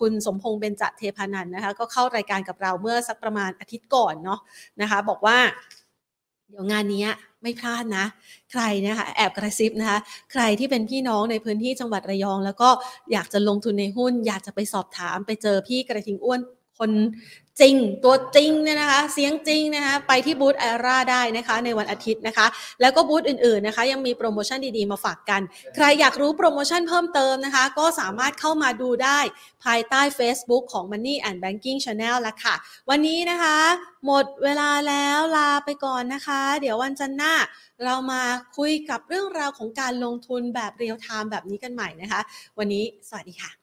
คุณสมพงษ์เบญจเทพานันนะคะก็เข้ารายการกับเราเมื่อสักประมาณอาทิตย์ก่อนเนาะนะคะ บอกว่าเดี๋ยวงานนี้ ไม่พลาดนะ ใครนะคะแอบกระซิบนะคะ ใครที่เป็นพี่น้องในพื้นที่จังหวัดระยอง แล้วก็อยากจะลงทุนในหุ้น อยากจะไปสอบถามไปเจอพี่กระทิงอ้วนคน จริงตัวจริงเนี่ยนะคะ เสียงจริงนะคะไปที่บูธไอราได้นะคะ ในวันอาทิตย์นะคะ แล้วก็บูธอื่นๆนะคะ ยังมีโปรโมชั่นดีๆ มาฝากกัน ใครอยากรู้โปรโมชั่นเพิ่มเติมนะคะ ก็สามารถเข้ามาดูได้ภายใต้ Facebook ของ Money and Banking Channel ละค่ะ วันนี้นะคะ หมดเวลาแล้วลาไปก่อนนะคะ เดี๋ยววันจันทร์หน้า เรามาคุยกับเรื่องราวของการลงทุนแบบ real time แบบนี้กันใหม่นะคะ วันนี้สวัสดีค่ะ